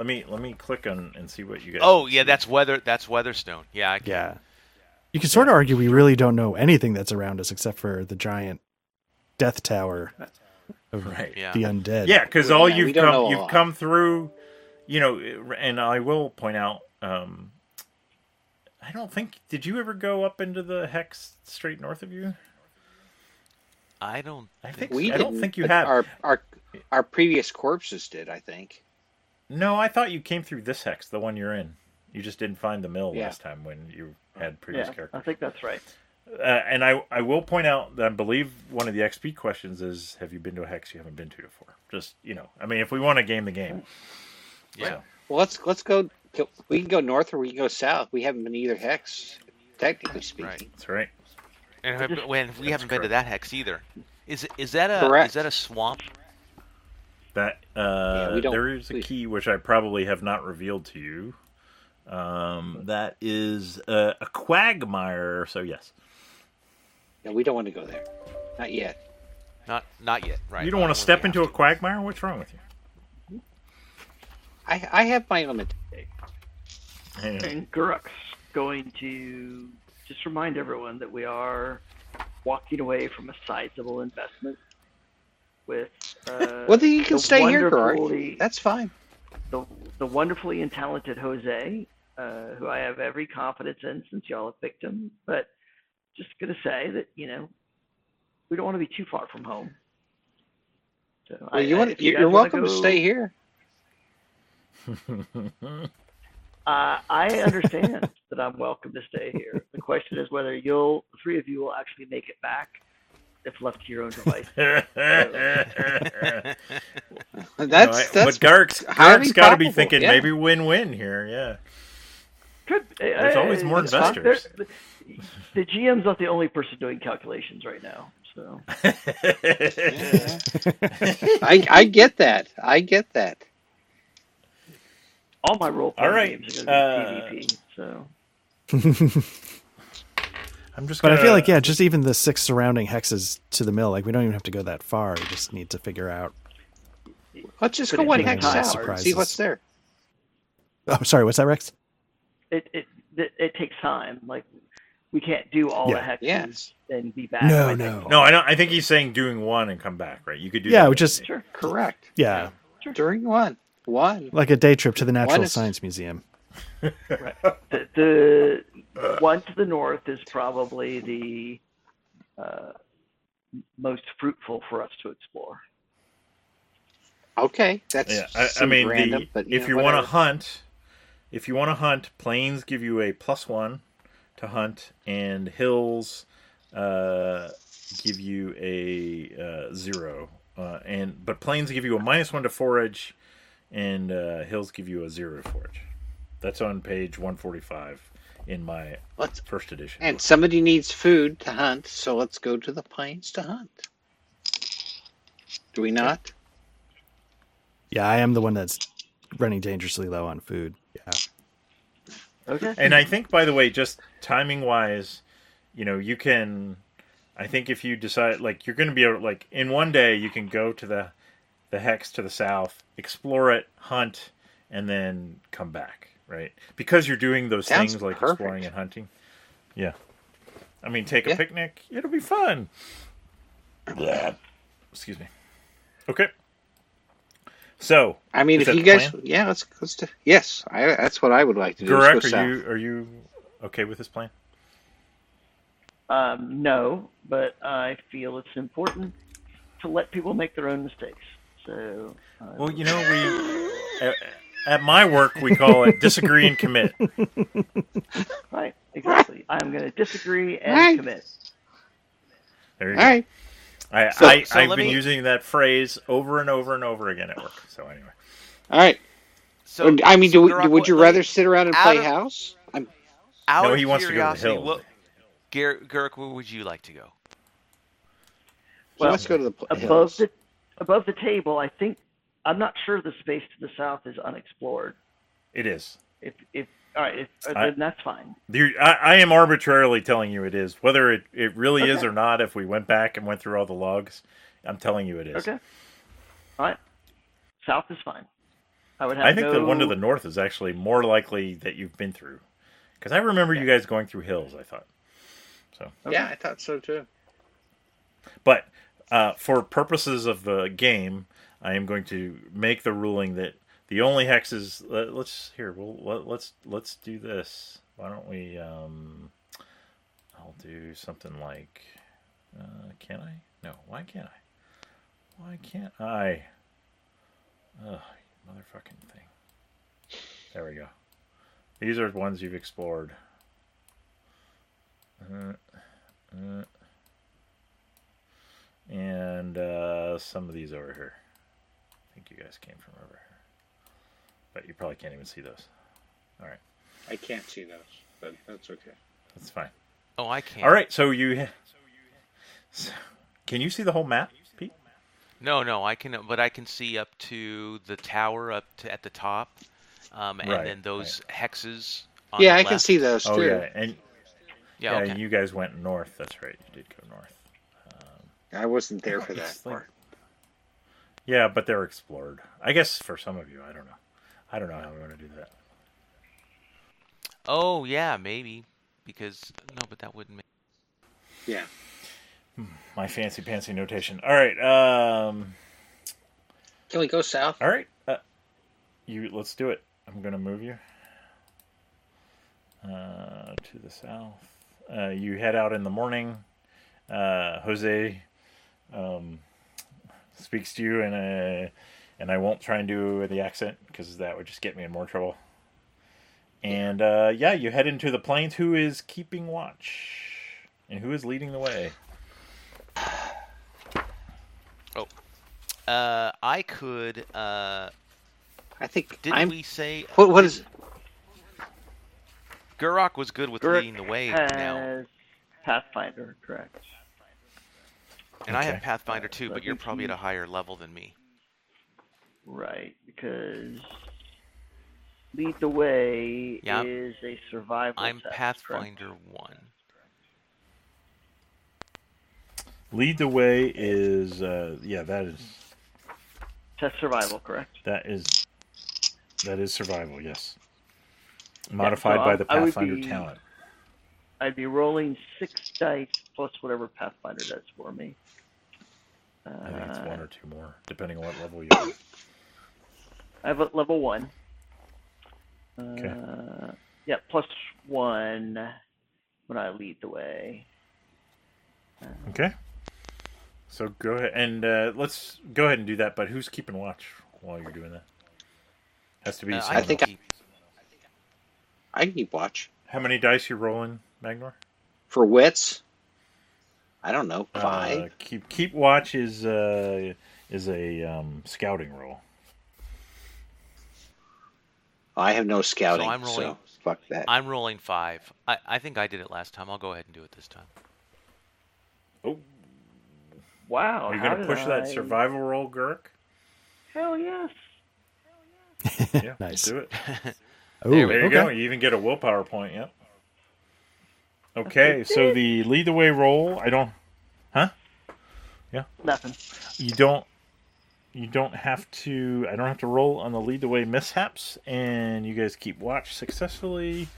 Let me let me click on and see what you guys. Oh yeah, that's weather. That's Weatherstone. Yeah, I can, yeah. You could sort of argue we really don't know anything that's around us except for the giant death tower of right. Yeah. the undead. Yeah, because all we you've come you've lot. come through, you know, and I will point out. Um, I don't think did you ever go up into the hex straight north of you? I don't. I think We I don't think you but have. Our our our previous corpses did. I think. No, I thought you came through this hex, the one you're in. You just didn't find the mill Yeah. last time when you had previous yeah, I think that's right. Uh, and I I will point out that I believe one of the XP questions is Have you been to a hex you haven't been to before? Just you know, I mean, if we want to game the game, Yeah. Well, let's let's go. We can go north or we can go south. We haven't been either hex, technically speaking. Right. that's right. And when we That's haven't been to that hex either. Is is that a Correct. is that a swamp? That uh, we don't- there is a key which I probably have not revealed to you. Um, that is uh, a quagmire. So yes, No, we don't want to go there. Not yet. Not not yet. Right. you don't want to step we into a quagmire. What's wrong with you? I I have my limit. And Guruk's going to just remind everyone that we are walking away from a sizable investment with. Uh, Well, then you can the stay here, Gerard. That's fine. the, the wonderfully and talented Jose, uh, who I have every confidence in since y'all have picked him. But just going to say that, you know, we don't want to be too far from home. So Well, I- you I- want if you wanna welcome to stay here. Uh, I understand that I'm welcome to stay here. The question is whether you'll, the three of you will actually make it back if left to your own device. That's No, I- that's but Garrick's, highly Garrick's got to be thinking yeah. maybe win-win here. Yeah. Could, There's always more that's fine. investors. The, the GM's not the only person doing calculations right now. So I I get that. I get that. all my role All playing right, games are uh, going to be PvP. So I'm just. But Gonna, I feel like yeah, just even the six surrounding hexes to the mill, like we don't even have to go that far. We just need to figure out. Let's just But go it one takes hex time. south and see what's there. Oh, sorry, what's that, Rex? it, it it it takes time. Like we can't do all Yeah. the hexes Yes. and be back. No, no. No, I don't. I think he's saying doing one and come back. Right? You could do. Yeah, that. we just Sure. Correct. yeah, During one. One. like a day trip to the Natural is- Science Museum. The, the one to the north is probably the uh, most fruitful for us to explore. Okay. That's Yeah, I, I mean, random, the, but if know, you want to hunt, if you want to hunt, plains give you a plus one to hunt, and hills uh, give you a uh, zero. Uh, and but plains give you a minus one to forage, and uh, hills give you a zero to forage. That's on page one forty five in my Let's first edition. and somebody needs food to hunt, so let's go to the plains to hunt. Do we not? Yeah, I am the one that's running dangerously low on food. Yeah, Okay. And I think, by the way, just timing wise, you know, you can. I think if you decide, like, you're going to be able, like, in one day, you can go to the the hex to the south, explore it, hunt, and then come back, right? Because you're doing those Sounds things like perfect. exploring and hunting. Yeah. I mean, take a Yeah. picnic. It'll be fun. Yeah. Excuse me. Okay. So, I mean, Is if that you guys, plan? yeah, let's let's do. Yes, I, that's what I would like to do. is are south. you are you okay with this plan? Um, no, but I feel it's important to let people make their own mistakes. So, uh, Well, you know, we at, at my work we call it disagree and commit. right, exactly. I'm going to disagree and Right. commit. There you All go. right. I, So- I, so I've let been me- using that phrase over and over and over again at work. So anyway, All right. So I mean, so do, Garak, would you let rather sit around and out play of- house? I'm, Out No, of he wants to go to the curiosity, hill. What, Gar- Garrick, where would you like to go? Well, let's go to the pl- above hills. the above the table, I think I'm not sure the space to the south is unexplored. it is. If if all right, if, uh, I- then that's fine. I, I am arbitrarily telling you it is. Whether it, it really is or not, if we went back and went through all the logs, I'm telling you it is. Okay. All right. South is fine. I would have I think no, the one to the north is actually more likely that you've been through. Because I remember you guys going through hills, I thought. So, Yeah, I thought so too. But uh, for purposes of the game, I am going to make the ruling that the only hexes. Let, let's here. We'll let, let's let's do this. Why don't we? Um, I'll do something like. Uh, can I? No. Why can't I? Why can't I? Ugh, motherfucking thing. There we go. These are ones you've explored. Uh, uh, and uh, some of these over here. I think you guys came from over here, but you probably can't even see those. All right, I can't see those, but that's okay. that's fine. Oh, I can't. All right, so you so- can you see the whole map, Pete? No, no, I can, but I can see up to the tower up to at the top, um, and Right, then those hexes. On Yeah, the I can see those too. Oh yeah, and Yeah, yeah, okay. you guys went north. That's right. You did go north. I wasn't there for that It's like- part. Yeah, but they're explored. I guess for some of you, I don't know. I don't know how we want to do that. Oh yeah, maybe because no, but that wouldn't make. Yeah. My fancy pantsy notation. All right. Um. Can we go south? All right. Uh, you let's do it. I'm gonna move you uh, to the south. Uh, you head out in the morning. Uh, Jose um, speaks to you, and uh, and I won't try and do the accent because that would just get me in more trouble. And uh, yeah, you head into the plains. Who is keeping watch, and who is leading the way? Oh, uh, I could. Uh, I think didn't I'm. we say What, what is? Gurok was good with Gurok leading the way now, Pathfinder, correct? And I have Pathfinder too, So but you're probably at a higher level than me. Right, because lead the way Yeah. is a survival. I'm test, correct? Pathfinder one. Lead the way is uh, yeah that is Test survival, correct? That is that is survival, yes. Modified so by I- the I would Pathfinder be- talent. I'd be rolling six dice plus whatever Pathfinder does for me. Uh, I think it's one or two more, depending on what level you are. I have a level one. Okay. Uh, yeah, plus one when I lead the way. Okay. So go ahead and uh, let's go ahead and do that. But who's keeping watch while you're doing that? Has to be. Uh, I think I- else. keep- I can keep watch How many dice you rolling, Magnor? for wits. I don't know. Uh, Five. keep keep watch is uh, is a um, scouting roll. I have no scouting, so, I'm rolling- fuck that. I'm rolling five. I, I think I did it last time. I'll go ahead and do it this time. Oh, Wow. are you how going to did push that survival roll, Girk? Hell yes. Yeah, Nice. Do it. Oh, There There you okay. go. You even get a willpower point. Yep. Okay, so the lead the way roll. I don't. Huh? Yeah. Nothing. You don't. You don't have to. I don't have to roll on the lead the way mishaps, and you guys keep watch successfully.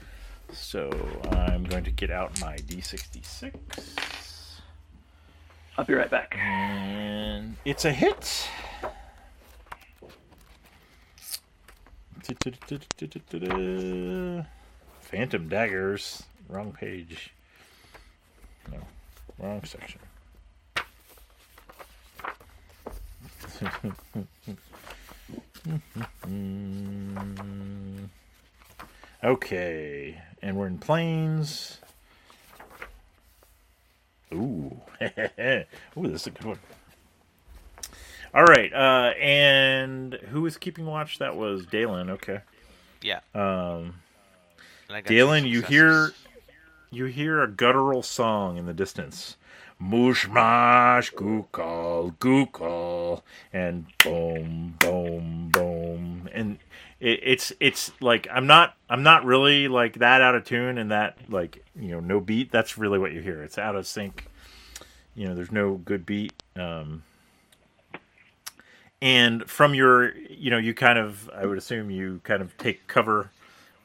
So I'm going to get out my D66, I'll be right back. and it's a hit. Phantom daggers. Wrong page. No, wrong section. okay, and we're in plains. Ooh, ooh, this is a good one. All right, uh, and who was keeping watch? That was Dalen. Okay, Yeah. um, And I got two Dalen, you hear successes. You hear a guttural song in the distance. Mushmash, gookal, gookal, and boom, boom, boom, and it, it's it's like I'm not I'm not really like that out of tune and that like you know no beat. That's really what you hear. It's out of sync. You know, there's no good beat. Um, and from your you know you kind of I would assume you kind of take cover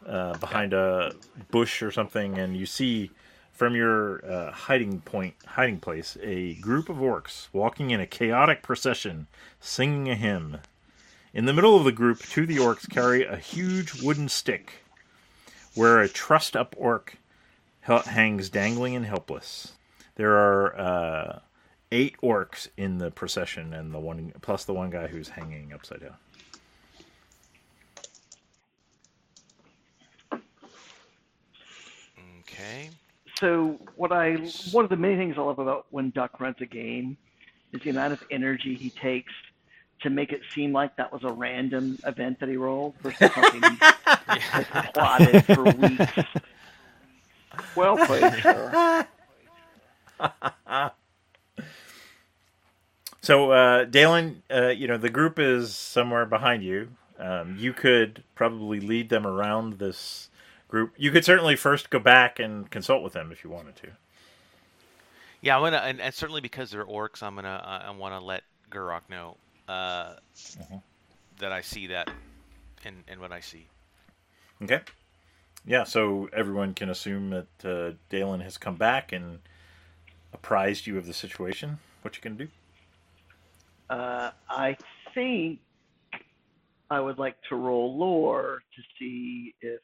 uh, behind a bush or something, and you see from your uh, hiding point, hiding place, a group of orcs walking in a chaotic procession, singing a hymn. In the middle of the group, two of the orcs carry a huge wooden stick, where a trussed-up orc hel- hangs dangling and helpless. There are uh, eight orcs in the procession, and the one plus the one guy who's hanging upside down. Okay. So what I one of the main things I love about when Duck runs a game is the amount of energy he takes to make it seem like that was a random event that he rolled versus something he plotted for weeks. Well played, sir. So, uh, Dalen, uh, you know the group is somewhere behind you. Um, you could probably lead them around this group. You could certainly first go back and consult with them if you wanted to. Yeah, I'm gonna, and, and certainly because they're orcs, I'm gonna, uh, I want to let Gurok know uh, that I see that, and and what I see. Okay. Yeah, so everyone can assume that uh, Dalen has come back and apprised you of the situation. What you can do? Uh, I think I would like to roll lore to see if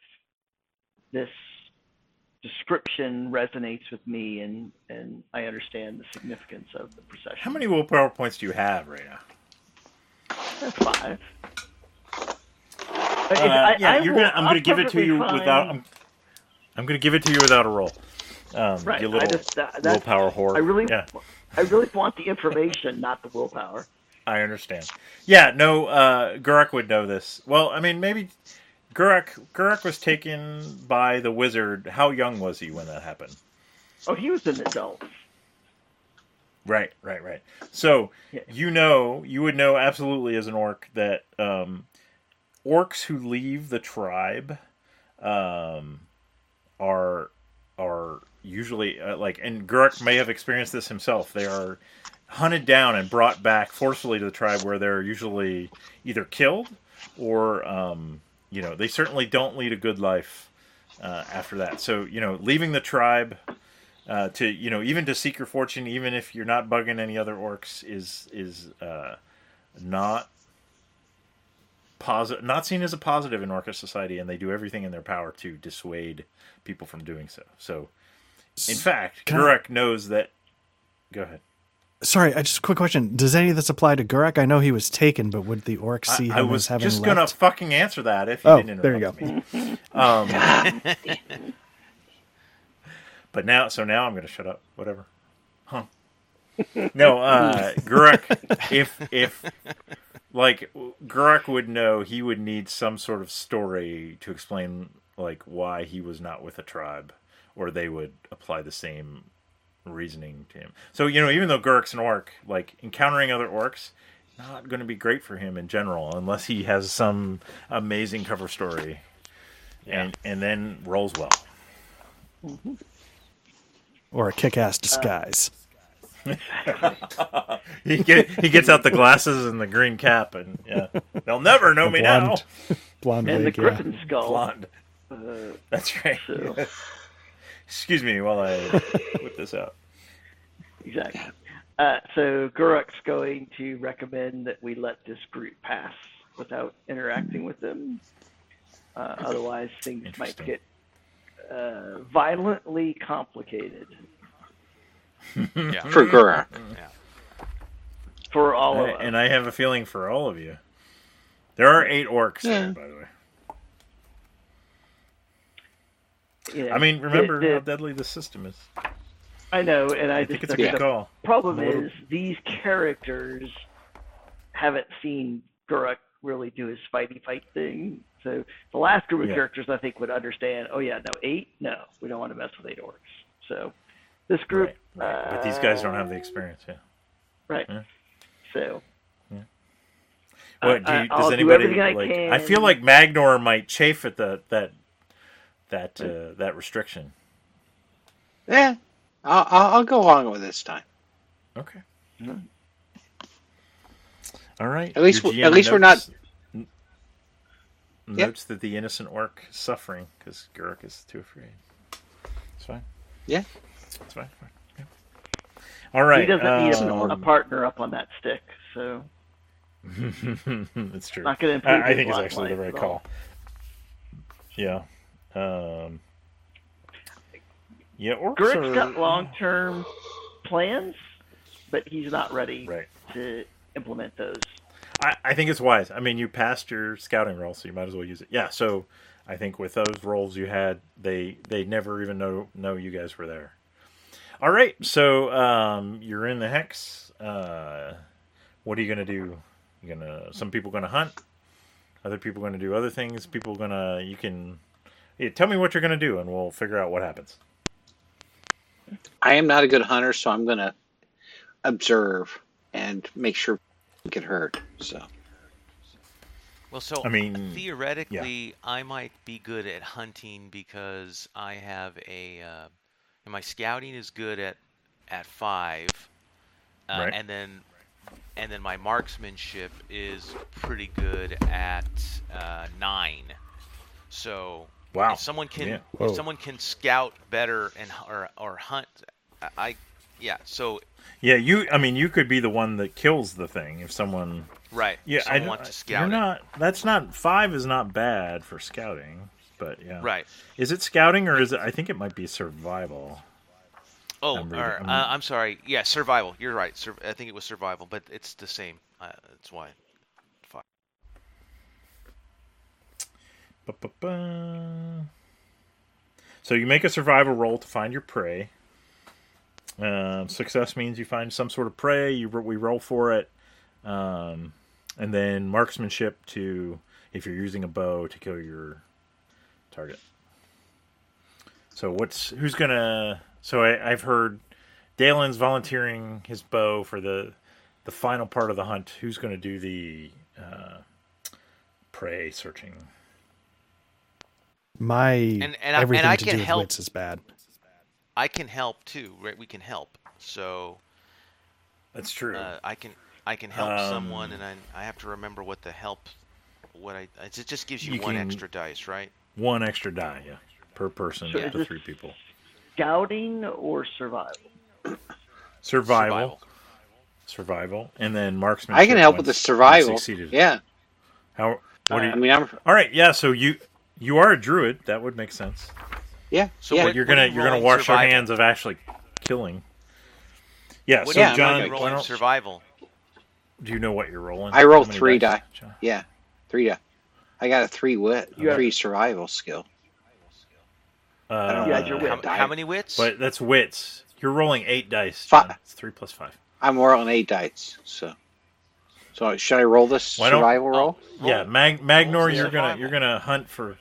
this description resonates with me and, and I understand the significance of the procession. How many willpower points do you have right now? Five. Uh, yeah, you're gonna. I'm gonna give it to you without. I'm, I'm gonna give it to you without a roll. Um, Right, You I just- that- willpower whore. I really, Yeah, I really want the information, not the willpower. I understand. Yeah, no. Uh, Guruk would know this. Well, I mean, maybe Guruk. Guruk was taken by the wizard. How young was he when that happened? Oh, he was an adult. Right, right, right. So Yeah. you know, you would know absolutely as an orc that um, orcs who leave the tribe um, are are usually uh, like, and Gurk may have experienced this himself. They are hunted down and brought back forcefully to the tribe, where they're usually either killed or um, you know they certainly don't lead a good life uh, after that. So you know, leaving the tribe uh, to you know even to seek your fortune, even if you're not bugging any other orcs, is is uh, not positive, not seen as a positive in orcish society, and they do everything in their power to dissuade people from doing so. So, in fact, Gurek knows that. Go ahead. Sorry, I just a quick question. Does any of this apply to Gurek? I know he was taken, but would the orcs see I, I was as having just left? gonna fucking answer that if you Oh, didn't there you go. me. Um, but now, so now I'm gonna shut up. Whatever. Huh. No, uh, Gurek, if if like Gurek would know, he would need some sort of story to explain like why he was not with a tribe, or they would apply the same reasoning to him. So you know, even though Gurek's an orc, like encountering other orcs, not going to be great for him in general unless he has some amazing cover story, and and then rolls well. or a kick-ass disguise. He get, he gets out the glasses and the green cap, and yeah, they'll never know The me now. blonde, blonde And the wig, yeah. griffin skull. Blonde. Uh, That's right. So- Excuse me while I whip this out. exactly. Uh, so Guruk's going to recommend that we let this group pass without interacting with them. Uh, otherwise, things might get uh, violently complicated Yeah. For Gura. yeah. for all of us. And I have a feeling for all of you. There are eight orcs there, Yeah. by the way. You know, I mean, remember the- how deadly the system is. I know, and I, I think it's a good call. problem little- is these characters haven't seen Guruk really do his fighty fight thing. So the last group of Yeah. characters I think would understand. Oh yeah, no eight, no, we don't want to mess with eight orcs. So this group, Right, right. But these guys don't have the uh, experience. Yeah. right? Yeah. So What do I- you, I'll does do anybody I like? I feel like Magnor might chafe at the that that uh, that restriction. Yeah, I'll, I'll I'll go along with this time. Okay. Mhm. All right. At least Your w- GM at least we're not- notes- Yep. That the innocent orc is suffering because Guruk is too afraid. It's fine. Yeah. It's fine. fine. Yeah. All right. he doesn't need a, um, a partner up on that stick. So it's true. not going to improve. I, I think it's actually the right call. Yeah. Um, yeah, orcs Guruk's are, got long-term plans, but he's not ready Right. to implement those. I, I think it's wise. I mean, you passed your scouting roll, so you might as well use it. Yeah. So I think with those rolls you had, they they never even know know you guys were there. All right. So um, you're in the hex. Uh, what are you gonna do? You gonna some people gonna hunt. Other people gonna do other things. People gonna you can. Yeah, tell me what you're gonna do, and we'll figure out what happens. I am not a good hunter, so I'm gonna observe and make sure we get hurt. So Well, so I mean, theoretically, I might be good at hunting because I have a uh, my scouting is good at at five, uh, Right. and then and then my marksmanship is pretty good at uh, nine. So Wow. if someone can Yeah. If someone can scout better and or or hunt, I, I yeah. So Yeah, you. I mean, you could be the one that kills the thing if someone. right, Yeah, someone I wants to scout. You're scout it. not. That's not five. Is not bad for scouting, but yeah. Right. Is it scouting or is it? I think it might be survival. Oh, I'm or, I'm- uh, I'm sorry. Yeah, survival. You're right. Sur- I think it was survival, but it's the same. Uh, that's why. Fuck. Ba-ba-ba. So you make a survival roll to find your prey. Um, success means you find some sort of prey. You we roll for it, um, and then marksmanship to if you're using a bow to kill your target. So what's who's gonna? So I, I've heard Dalen's volunteering his bow for the the final part of the hunt. Who's gonna do the uh, prey searching? My And- and I- everything and I to can do with help- wits is bad. I can help too, right? We can help. So That's true. uh, I can I can help someone, Um, and I I have to remember what the help. What I it just gives you, You one can- extra dice, right? One extra die, yeah, per person So up to three people. Scouting or survival? Survival, survival, and then marksmanship. I can help with the survival. Yeah, How? What do you? I mean, I'm all right, yeah. So you you are a druid. That would make sense. yeah, So yeah. what- You're gonna you you're gonna rolling wash your hands of actually killing. Yeah. What so are Yeah, you I'm John, rolling why survival? do you know what you're rolling? I roll three dice, die. John? yeah, three. Die. I got a three wit, You have- three survival skill. Uh, You had your wit. How, how many wits? But that's wits. You're rolling eight dice. Fi- John. It's three plus five. I'm rolling eight dice. So, so should I roll this Why don't- survival roll? Yeah, Mag- Magnor, roll you're gonna you're gonna hunt for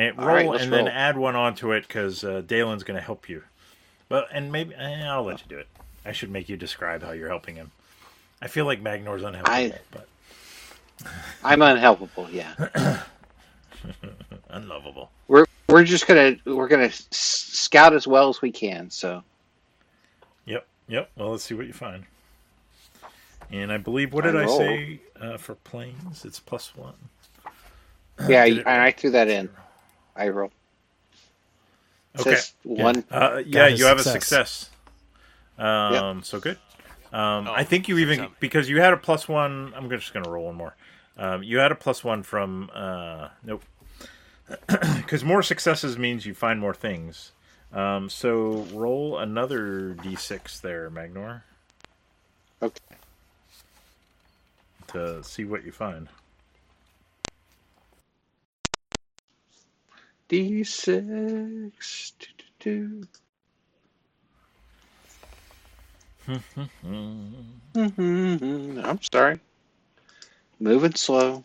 and roll right, and then add one onto it because uh, Dalen's gonna help you. But and maybe eh, I'll let you do it. I should make you describe how you're helping him. I feel like Magnor's unhelpful, I- but I'm unhelpable. Yeah, unlovable. we're we're just gonna we're gonna scout as well as we can. So Yep, yep. Well, let's see what you find. And I believe what did I, roll. say uh, for plains? It's plus one. yeah, I, I threw that in. I roll. Okay. says one. Uh, yeah, you have a success. success. Um, so good. Um, Oh, I think you even some. because you had a plus one. I'm just going to roll one more. Um, you had a plus one from uh, nope. Because more successes means you find more things. Um, so roll another d6 there, Magnor, Okay. to see what you find. D six. I'm sorry. Moving slow.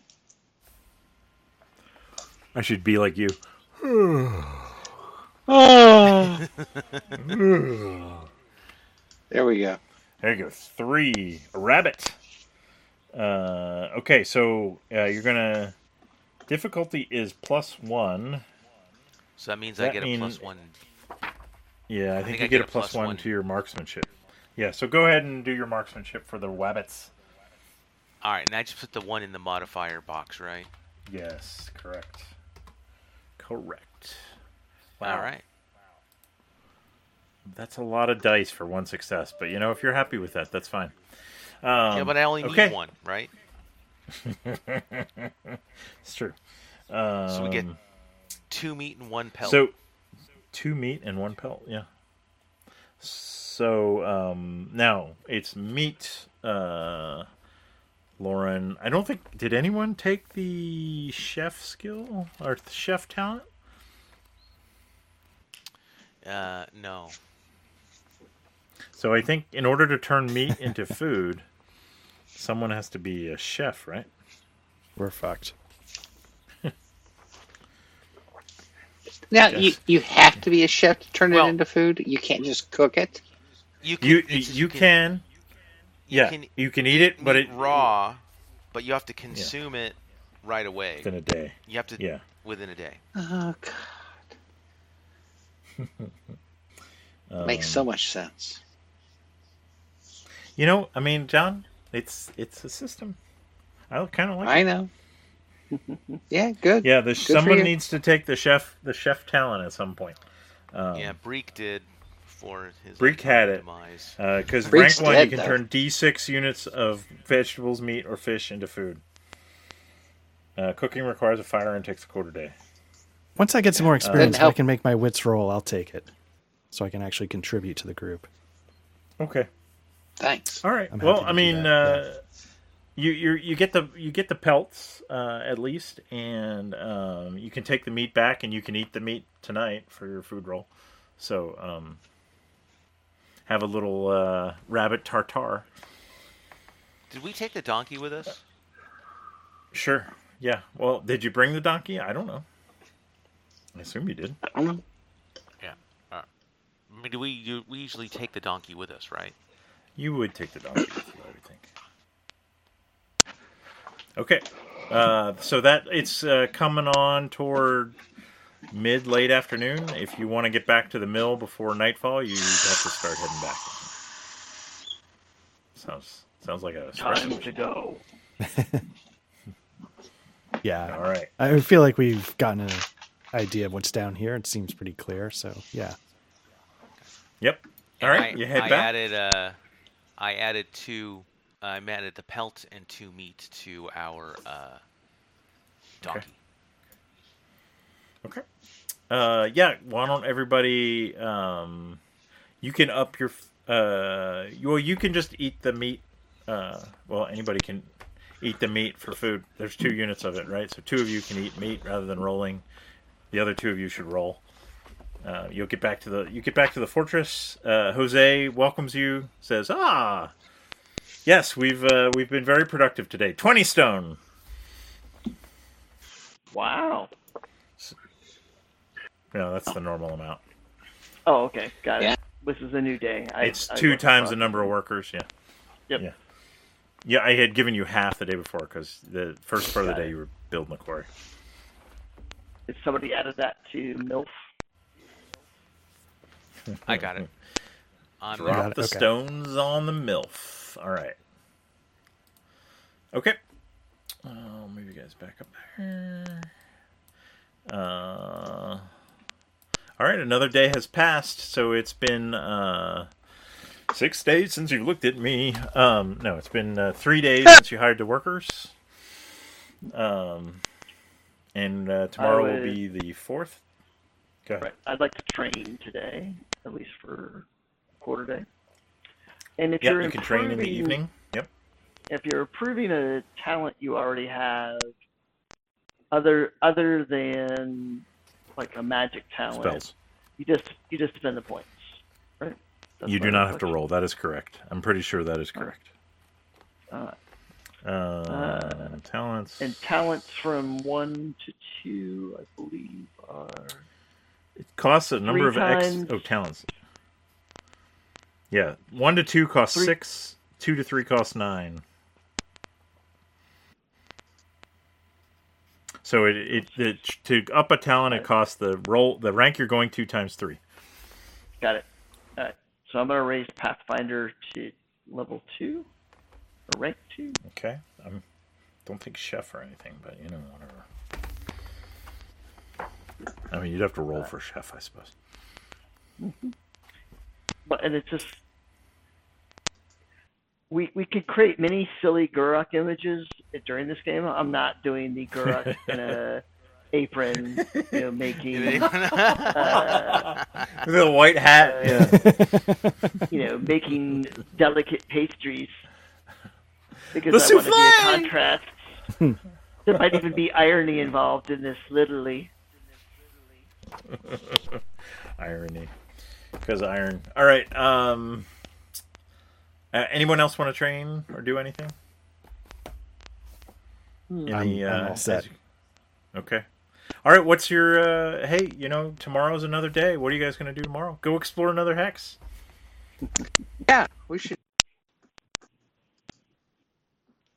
I should be like you. Oh. there we go. There you go. Three. A rabbit. Uh, okay, so uh, you're gonna. Difficulty is plus one. So that means that I get a plus one. Yeah, I think think you I get, get a a plus plus one, one. to your marksmanship. Yeah, so go ahead and do your marksmanship for the rabbits. All right, and I just put the one in the modifier box, right? Yes, correct. Correct. All right. That's a lot of dice for one success, but you know, if you're happy with that, that's fine. Um, yeah, but I only need okay. one, right? It's true. Um, So we get two meat and one pelt. So, two meat and one pelt. Yeah. So um, now it's meat. Uh, Lauren, I don't think did anyone take the chef skill or chef talent? uh, no. So I think in order to turn meat into food, someone has to be a chef, right? We're fucked. Now you you have to be a chef to turn Well- it into food. You can't just cook it. You can, You you can, yeah, can you can eat it, but eat it raw, but you have to consume it right away. within a day. You have to Yeah. within a day. Oh god, Um, makes so much sense. You know, I mean, John, it's it's a system. I kind of like. I it. know. Yeah, good. Yeah, the, for someone needs to take the chef the chef talent at some point. Um, yeah, Breek did for his Breek had it. Because Freak's rank one, you can though. turn D6 units of vegetables, meat, or fish into food. Uh, cooking requires a fire and takes a quarter day. Once I get some more experience, and I can make my wits roll. I'll take it, so I can actually contribute to the group. Okay. Thanks. All right. I'm well, I mean, that, uh, you you you get the you get the pelts uh, at least, and um, you can take the meat back, and you can eat the meat tonight for your food roll. So um, have a little uh, rabbit tartare. Did we take the donkey with us? Sure. Yeah. Well, did you bring the donkey? I don't know. I assume you did. I don't know. Yeah. Uh, I mean, do we you, we usually take the donkey with us, right? You would take the donkey with you, I would think. Okay. Uh, so that it's uh, coming on toward mid late afternoon. If you want to get back to the mill before nightfall, you have to start heading back. Sounds sounds like a Time stressful. to go. Yeah, All right. I feel like we've gotten an idea of what's down here. It seems pretty clear. So yeah, Yep. All And right. I, you head I back. added uh, I added two. I added the pelt and two meat to our uh, donkey. Okay. Uh, yeah. Why don't everybody? Um, you can up your. Uh, well, you can just eat the meat. Uh, well, anybody can eat the meat for food. There's two units of it, right? So two of you can eat meat rather than rolling. The other two of you should roll. Uh, you'll get back to the you get back to the fortress. Uh, Jose welcomes you. Says, "Ah, yes, we've uh, we've been very productive today. Twenty stone." Wow. No, that's the normal amount. Oh, okay, got Yeah. it. This is a new day. I, It's I two wasn't times the number of workers. Yeah. Yep. Yeah. Yeah, I had given you half the day before because the first part of the Got day it. you were building the quarry. If somebody added that to MILF, I got it. I'm Drop got it, the okay. stones on the milf. All right. Okay. Uh, I'll move you guys back up there. Uh, all right, another day has passed, so it's been uh, six days since you looked at me. Um, no, it's been uh, three days since you hired the workers. Um, and uh, tomorrow will be the fourth. Go ahead. right? I'd like to train today, at least for quarter day. And if Yeah, you're you can train in the evening. Yep. if you're approving a talent you already have, other other than like a magic talent, Spells. you just you just spend the points, right? That's You do not have to roll. That is correct. I'm pretty sure that is correct. Uh, Uh, talents. and talents from one to two, I believe, are it costs a number of three X. Oh, talents. Yeah, one to two costs Three- six. Two to three costs nine. So it, it, it to up a talent it costs the roll the rank you're going to times three. got it. All right, so I'm gonna raise Pathfinder to level two or rank two. Okay. I'm don't think chef or anything, but you know whatever. I mean, you'd have to roll for chef, I suppose. Mm-hmm. But and it's just we we could create many silly Guruk images during this game. I'm not doing the Guruk in a apron, you know, making uh, the white hat. yeah. you know making delicate pastries because The I want to be a contrast. there might even be irony involved in this, literally. Irony. Because iron. All right. Um. Uh, anyone else want to train or do anything? In I'm- the, I'm uh, all set. you- Okay. All right, what's your uh, hey? You know, tomorrow's another day. What are you guys gonna do tomorrow? Go explore another hex. Yeah, we should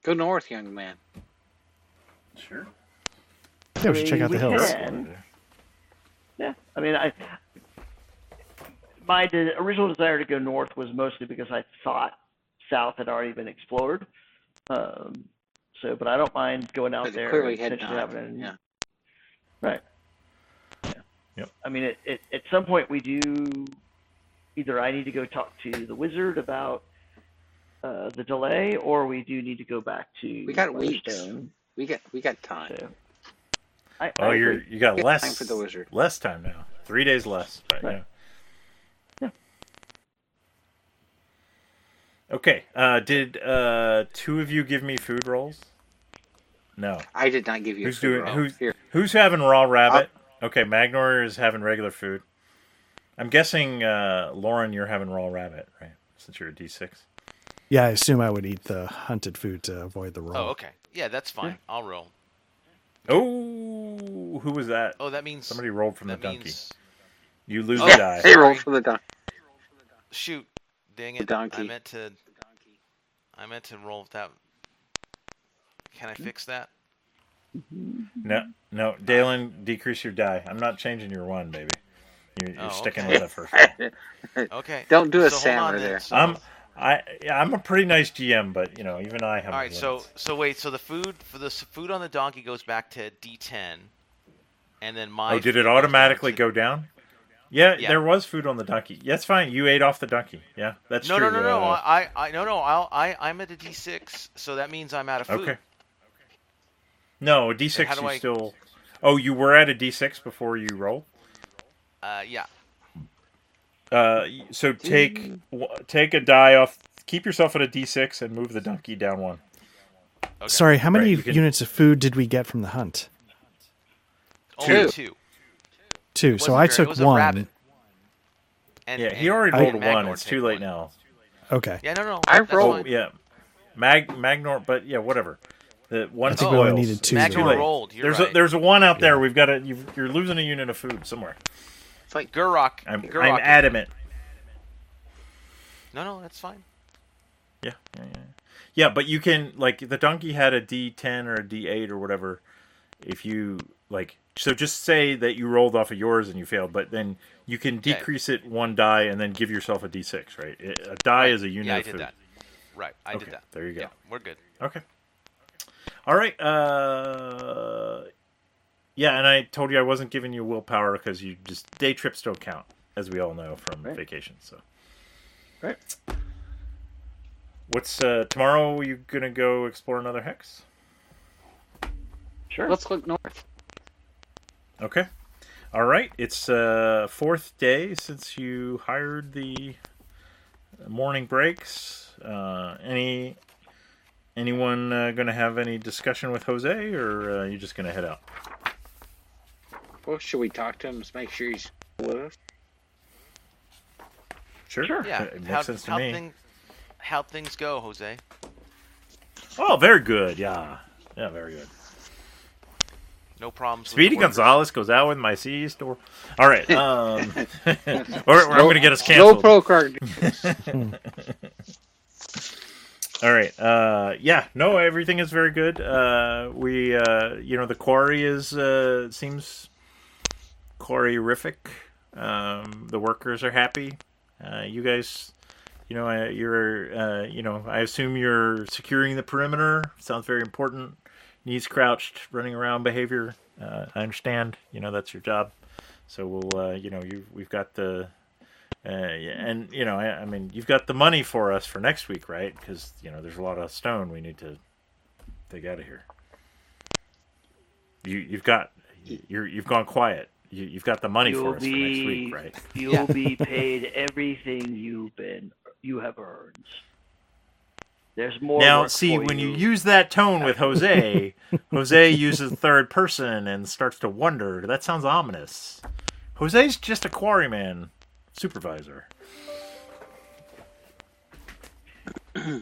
go north, young man. Sure. Yeah, we should check out the hills. Yeah, I mean, I my de- original desire to go north was mostly because I thought south had already been explored. Um, so, but I don't mind going out But there clearly and had not. having Yeah. right. Yeah. Yep. I mean, it, it, at some point we do. Either I need to go talk to the wizard about uh, the delay, or we do need to go back to. We got weeks. Weatherstone. We got we got time. So, I, Oh, I you're you got less time for the wizard. Less time now. Three days less. Right. Right. Yeah. Okay. Uh, did uh, two of you give me food rolls? No. I did not give you. a Who's food doing? roll. Who's here? who's having raw rabbit? Okay, Magnor is having regular food. I'm guessing, uh, Lauren, you're having raw rabbit, right? Since you're a D6. Yeah, I assume I would eat the hunted food to avoid the roll. Oh, okay. Yeah, that's fine. I'll roll. Oh, who was that? Oh, that means Somebody rolled from the donkey. means You lose Oh, the die. Hey, roll for the don- shoot. Dang The it! donkey. I meant to. I meant to roll that. Can I hmm? fix that? No, no, Dalen, decrease your die. I'm not changing your one, baby. You're, you're Oh, sticking okay. with it first. Okay. Don't do a so Sammer then. there. So- I'm, I, yeah, I'm a pretty nice GM, but you know, even I have. All right, so limits. so wait, so the food for the food on the donkey goes back to D10, and then my. oh, did it automatically to- go down? Yeah, Yeah. there was food on the donkey. Yeah, that's fine. You ate off the donkey. Yeah, that's No, true. no, no, no. uh, I, I, no, no. I'll, I, I'm at a D6, so that means I'm out of food. okay. No, a D6. how You I- still. Oh, you were at a D6 before you rolled. Uh, yeah. Uh, so take take a die off. Keep yourself at a D6 and move the donkey down one. Okay. Sorry, how many Right, you can- units of food did we get from the hunt? Only Two. two. Two. So I took one. And, Yeah, he already rolled a one. It's too late one. now. Okay. Yeah, no, no. I rolled- fine. Yeah, Mag Magnor, but yeah, whatever. The one I think we only needed two. Magnor too late. rolled. You're There's right. a there's a one out there. Yeah. We've got a you've, you're losing a unit of food somewhere. It's like Gurok. I'm Gurok. I'm adamant. No, no, that's fine. Yeah, yeah, yeah. Yeah, but you can like the donkey had a D10 or a D8 or whatever. If you like, so just say that you rolled off of yours and you failed, but then you can Okay. decrease it one die and then give yourself a D6, right? It- A die Right. is a unit Yeah, I of did food. that. Right, I Okay, did that. there you go. Yeah, we're good. Okay. All right. Uh, yeah, and I told you I wasn't giving you willpower because you just day trips don't count, as we all know from Right. vacation. So. Right. What's uh, tomorrow? You gonna go explore another hex? Sure. let's look north. Okay. All right. It's uh fourth day since you hired the morning breaks. Uh, any anyone uh, going to have any discussion with Jose, or uh, you just going to head out? Well, should we talk to him? Just make sure he's with us. Sure. Sure. Yeah, It makes how, sense to how me. thing, how things go, Jose? Oh, very good. Yeah. Yeah, very good. No problems. Speedy the? Gonzales goes out with my C store. All right. Um, or, or I'm going to get us canceled. No pro card. All right. Uh, yeah. No, everything is very good. Uh, we, uh, you know, the quarry is uh, seems quarry-rific. Um, the workers are happy. Uh, you guys, you know, uh, you're, uh, you know, I assume you're securing the perimeter. Sounds very important. Knees crouched, running around behavior. Uh, I understand. You know, that's your job. So we'll, uh, you know, you we've got the uh, and you know, I, I mean, you've got the money for us for next week, right? Because you know, there's a lot of stone we need to take out of here. You, you've got, you're, you've gone quiet. You, you've got the money You'll for us for next week, right? you'll be paid everything you've been you have earned. There's more. Now, work see, for when you you use that tone with Jose, Jose uses third person and starts to wonder. That sounds ominous. Jose's just a quarryman supervisor.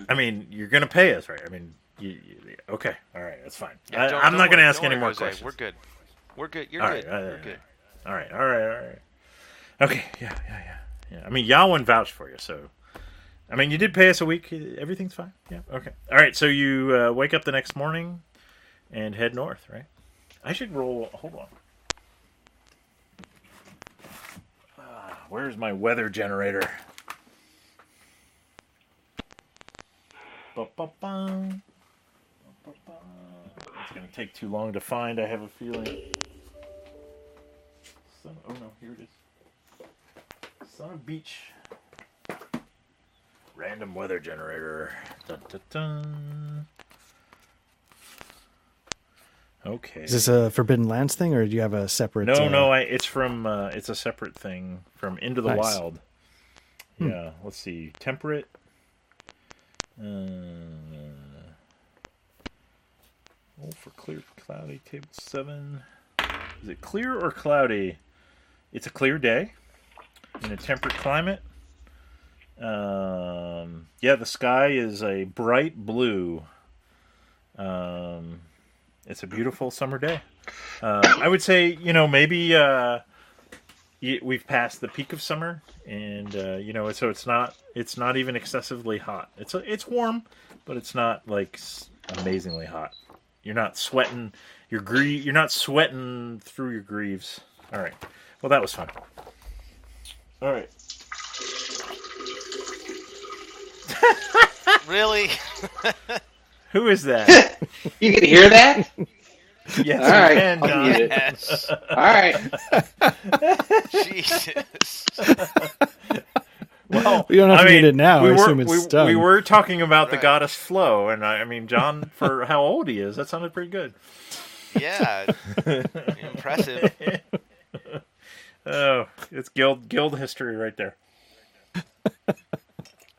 I mean, you're gonna pay us, right? I mean, you, you, okay, all right, that's fine. Yeah, I, don't- I'm don't not gonna ask any worry, more Jose, questions. We're good. We're good. You're All good. right, all right, We're all good. All right, all right, all right. Okay, yeah, yeah, yeah, yeah. I mean, Yawin vouched for you, so. I mean, you did pay us a week. Everything's fine. Yeah. Okay. All right. So you uh, wake up the next morning and head north, right? I should roll. Hold on. Ah, where's my weather generator? It's gonna take too long to find. I have a feeling. Son, oh no, here it is. Son of Beach. Random weather generator. Dun, dun, dun. Okay. Is this a Forbidden Lands thing, or do you have a separate? No, uh, no, I, it's from uh, it's a separate thing from Into the Nice. Wild. Hmm. Yeah, let's see, temperate. Uh, oh, for clear, cloudy, table seven. Is it clear or cloudy? It's a clear day in a temperate climate. Um, yeah, the sky is a bright blue. Um, it's a beautiful summer day. Uh, I would say, you know, maybe uh, we've passed the peak of summer, and uh, you know, so it's not it's not even excessively hot. It's it's warm, but it's not like amazingly hot. You're not sweating. You're gre- You're not sweating through your greaves. All right. Well, that was fun. All right. Really? Who is that? You can hear that? yes, All right, you can, I'll John. mute it. yes. All right. Jesus. Well, We don't have I to mean, mute it now. We I were, assume it's we, done. we were talking about the Right. goddess Flo, and I, I mean, John, for how old he is, that sounded pretty good. Yeah. Impressive. Oh, it's guild guild history right there.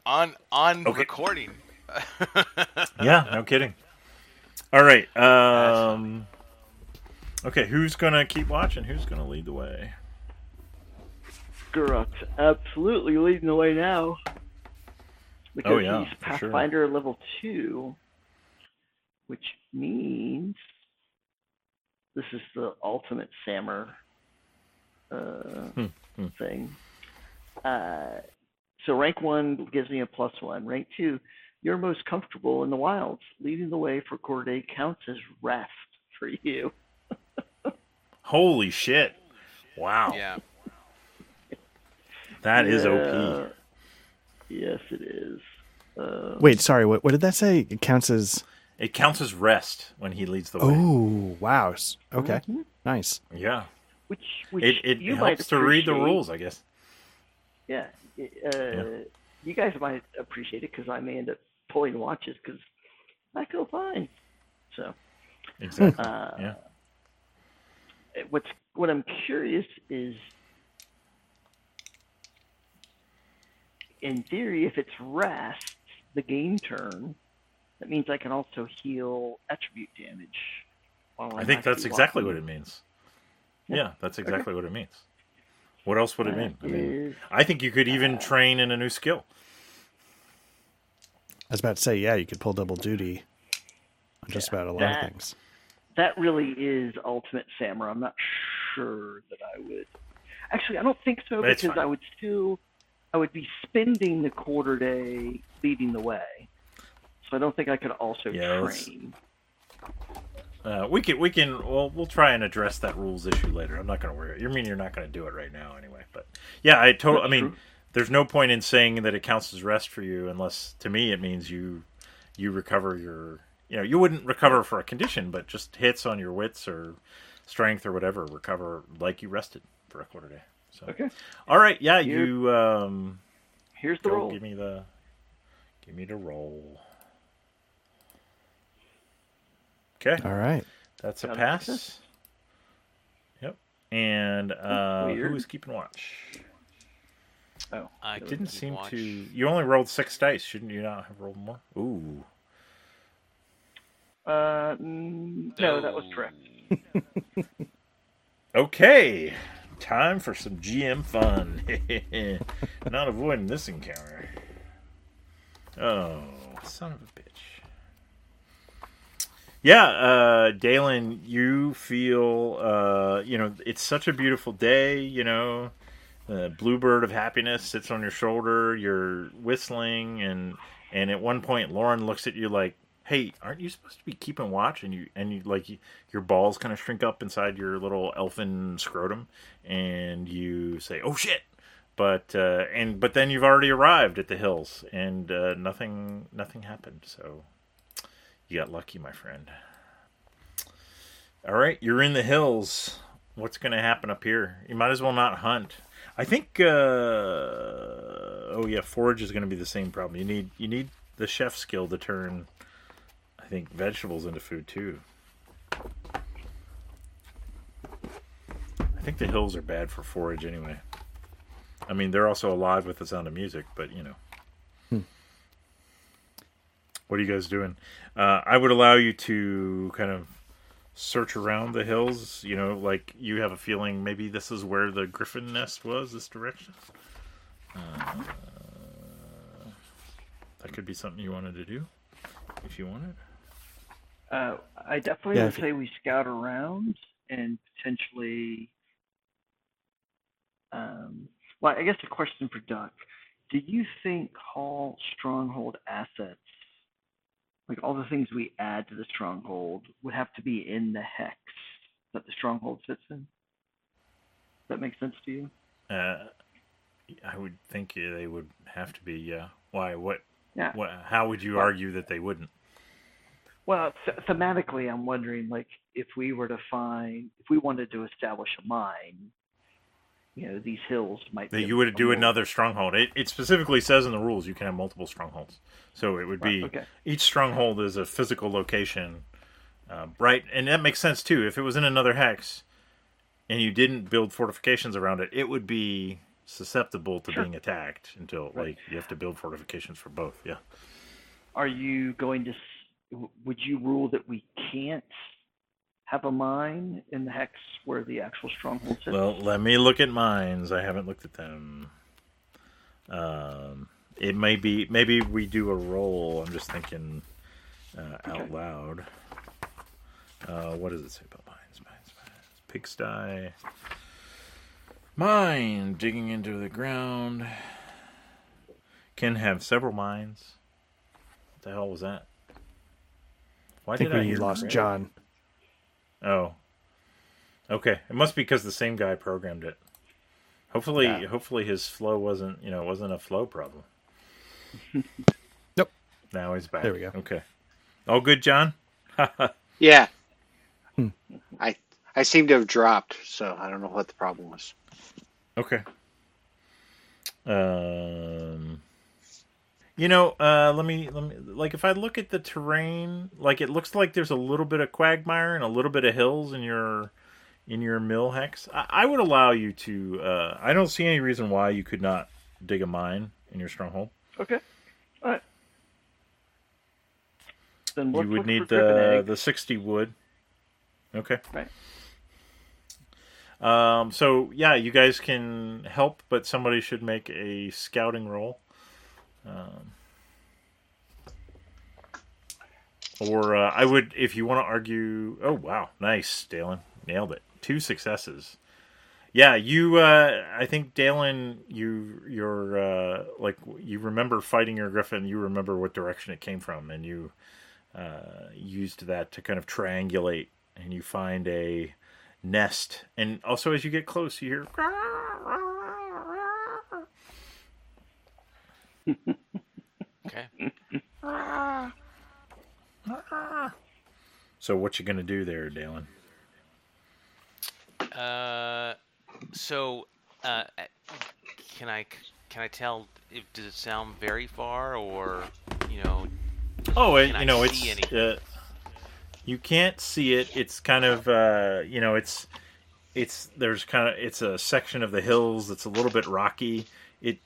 On on Okay. recording. Yeah, no kidding. All right. Um, okay, who's gonna keep watching? Who's gonna lead the way? Guruk's absolutely leading the way now. Because Oh, yeah, he's for sure. Pathfinder level two, which means this is the ultimate Sammer uh, Hmm, hmm. thing. Uh, so rank one gives me a plus one. Rank two, you're most comfortable in the wilds. Leading the way for Corday counts as rest for you. Holy shit! Wow, Yeah. that is Yeah. OP. Yes, it is. Uh, Wait, sorry. What, what did that say? It counts as. It counts as rest when he leads the way. Oh, wow. S- Okay, mhm. nice. Yeah, Which, which it it you might helps to read the rules, I guess. Yeah, uh, you guys might appreciate it because I may end up pulling watches because I feel fine. So, Exactly. uh, Yeah. what's what I'm curious is, in theory, if it's rest, the game turn, that means I can also heal attribute damage. while I think that's exactly walking. what it means. Yeah. Yeah, that's exactly what it means. What else would it mean? I mean, I think you could even train in a new skill. I was about to say, yeah, you could pull double duty on just about a lot That- of things. that really is ultimate samurai. I'm not sure that I would. Actually, I don't think so It's because. I would still, I would be spending the quarter day leading the way. So I don't think I could also Yeah, let's- train. Uh, we can we can well we'll try and address that rules issue later. I'm not going to worry. You mean you're not going to do it right now anyway? But yeah, I totally. I mean, true. there's no point in saying that it counts as rest for you unless to me it means you you recover your you know you wouldn't recover for a condition, but just hits on your wits or strength or whatever recover like you rested for a quarter day. So Okay, all right, yeah, Here- you um here's the roll. give me the give me the roll. Okay. All right. That's a Got pass. success. Yep. And uh, who weird. was keeping watch? Oh, I Didn't seem watch. to. You only rolled six dice. Shouldn't you not have rolled more? Ooh. uh, mm, no, that was correct. Okay. Time for some GM fun. not avoiding this encounter. Oh, son of a bitch. Yeah, uh, Dalen, you feel, uh, you know, it's such a beautiful day, you know, the bluebird of happiness sits on your shoulder, you're whistling, and, and at one point, Lauren looks at you like, hey, aren't you supposed to be keeping watch? And you, and you, like, you, your balls kind of shrink up inside your little elfin scrotum, and you say, oh shit. But, uh, and, but then you've already arrived at the hills, and, uh, nothing, nothing happened, so you got lucky, my friend. All right, you're in the hills. What's going to happen up here? You might as well not hunt. I think. Uh, oh yeah, forage is going to be the same problem. You need you need the chef skill to turn. I think vegetables into food too. I think the hills are bad for forage anyway. I mean, they're also alive with the sound of music, but you know. What are you guys doing? Uh, I would allow you to kind of search around the hills. You know, like you have a feeling maybe this is where the griffin nest was. This direction. Uh, that could be something you wanted to do, if you wanted. Uh, I definitely Yeah, would if- say we scout around and potentially. Um, well, I guess a question for Duck: Do you think Hall Stronghold assets, like all the things we add to the Stronghold, would have to be in the hex that the Stronghold sits in? Does that make sense to you? Uh, I would think they would have to be. Yeah. Why? What? Yeah. What? How would you argue that they wouldn't? Well, th- thematically, I'm wondering, like, if we were to find, if we wanted to establish a mine, you know, these hills might. That be you would do another stronghold. It, it specifically says in the rules you can have multiple strongholds. So it would be Right, okay. each stronghold is a physical location, um, right? And that makes sense too. If it was in another hex, and you didn't build fortifications around it, it would be susceptible to Sure. being attacked until Right. like you have to build fortifications for both. Yeah. Are you going to? Would you rule that we can't have a mine in the hex where the actual stronghold sits? Well, let me look at mines. I haven't looked at them. Um, it may be maybe we do a roll. I'm just thinking uh, out Okay. loud. Uh, what does it say about mines? Mines, mines. Pigsty. Mine digging into the ground. Can have several mines. What the hell was that? Why I think did I we hear lost Greg? John. Oh. Okay. It must be because the same guy programmed it. Hopefully Yeah. hopefully his flow wasn't you know, it wasn't a flow problem. Nope. Now he's back. There we go. Okay. All good, John? Yeah. Hmm. I I seem to have dropped, so I don't know what the problem was. Okay. Um you know, uh, let me let me like if I look at the terrain, like it looks like there's a little bit of quagmire and a little bit of hills in your in your mill hex. I, I would allow you to. Uh, I don't see any reason why you could not dig a mine in your stronghold. okay. All right. Then you would need the the sixty wood. Okay. Right. Um. So yeah, you guys can help, but somebody should make a scouting roll. Um. Or uh, I would, if you want to argue. Oh wow, nice, Dalen, nailed it. Two successes. Yeah, you. Uh, I think Dalen, you, you're uh, like you remember fighting your griffin. You remember what direction it came from, and you uh, used that to kind of triangulate, and you find a nest. And also, as you get close, you hear. Okay. So, what you gonna do there, Dalen? Uh, so, uh, can I can I tell? If, does it sound very far, or you know? Oh, it, you know, it's uh, you can't see it. It's kind of uh, you know, it's it's there's kind of it's a section of the hills that's a little bit rocky. It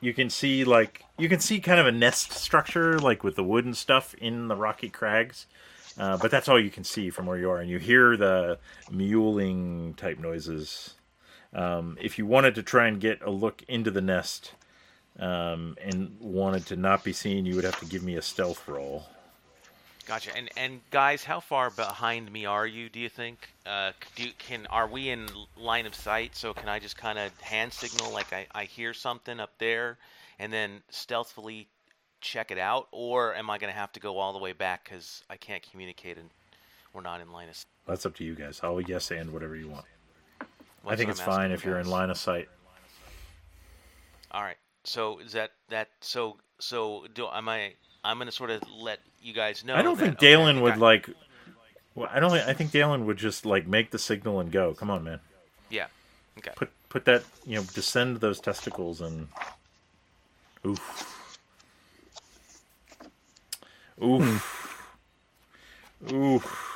you can see like you can see kind of a nest structure like with the wooden stuff in the rocky crags. Uh, but that's all you can see from where you are, and you hear the mewling type noises. Um, if you wanted to try and get a look into the nest, um, and wanted to not be seen, you would have to give me a stealth roll. Gotcha. And and guys, how far behind me are you? Do you think? Uh, do can are we in line of sight? So can I just kind of hand signal like I, I hear something up there, and then stealthily check it out, or am I going to have to go all the way back because I can't communicate and we're not in line of sight? That's up to you guys. I'll yes and whatever you want. I think it's I'm fine if you're in line of sight. All right. So is that that so so do am I? I'm going to sort of let you guys know. I don't that, think Dalen think would I- like. Well, I don't. think I think Dalen would just like make the signal and go. Come on, man. Yeah. Okay. Put put that you know descend those testicles and. Oof. Oof. Oof.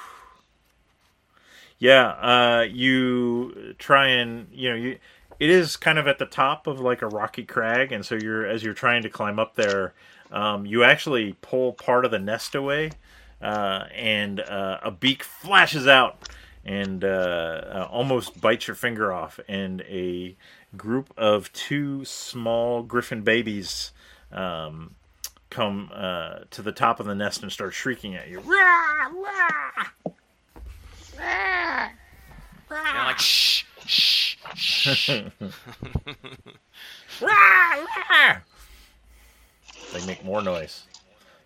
Yeah, uh, you try and you know you. It is kind of at the top of like a rocky crag, and so you're as you're trying to climb up there, um, you actually pull part of the nest away, uh, and uh, a beak flashes out and uh, uh, almost bites your finger off, and a group of two small griffin babies um, come uh, to the top of the nest and start shrieking at you. And I'm like shh shh shh. They make more noise.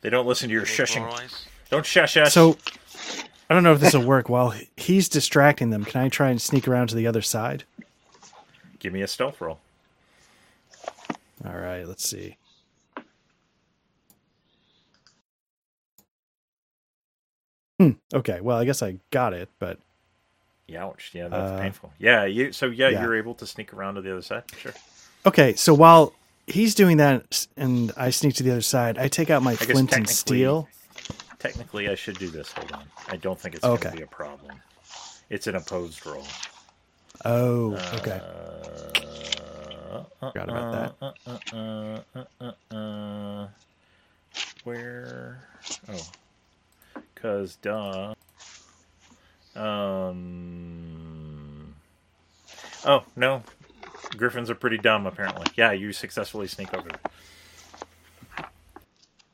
They don't listen to your shushing. noise? Don't shush us. So I don't know if this will work. While he's distracting them, can I try and sneak around to the other side? give me a stealth roll. All right, let's see. Hmm. Okay. Well, I guess I got it, but Ouch! Yeah, that's Uh, painful. Yeah, you. So yeah, yeah. you're able to sneak around to the other side. Sure. okay. So while he's doing that, and I sneak to the other side, I take out my guess flint and steel. Technically, I should do this. Hold on. I don't think it's Okay. going to be a problem. It's an opposed roll. Oh, okay. Uh, Forgot about that. Uh, uh, uh, uh, uh, where? Oh, cause duh. Um. Oh no, griffins are pretty dumb. Apparently, yeah. You successfully sneak over. there.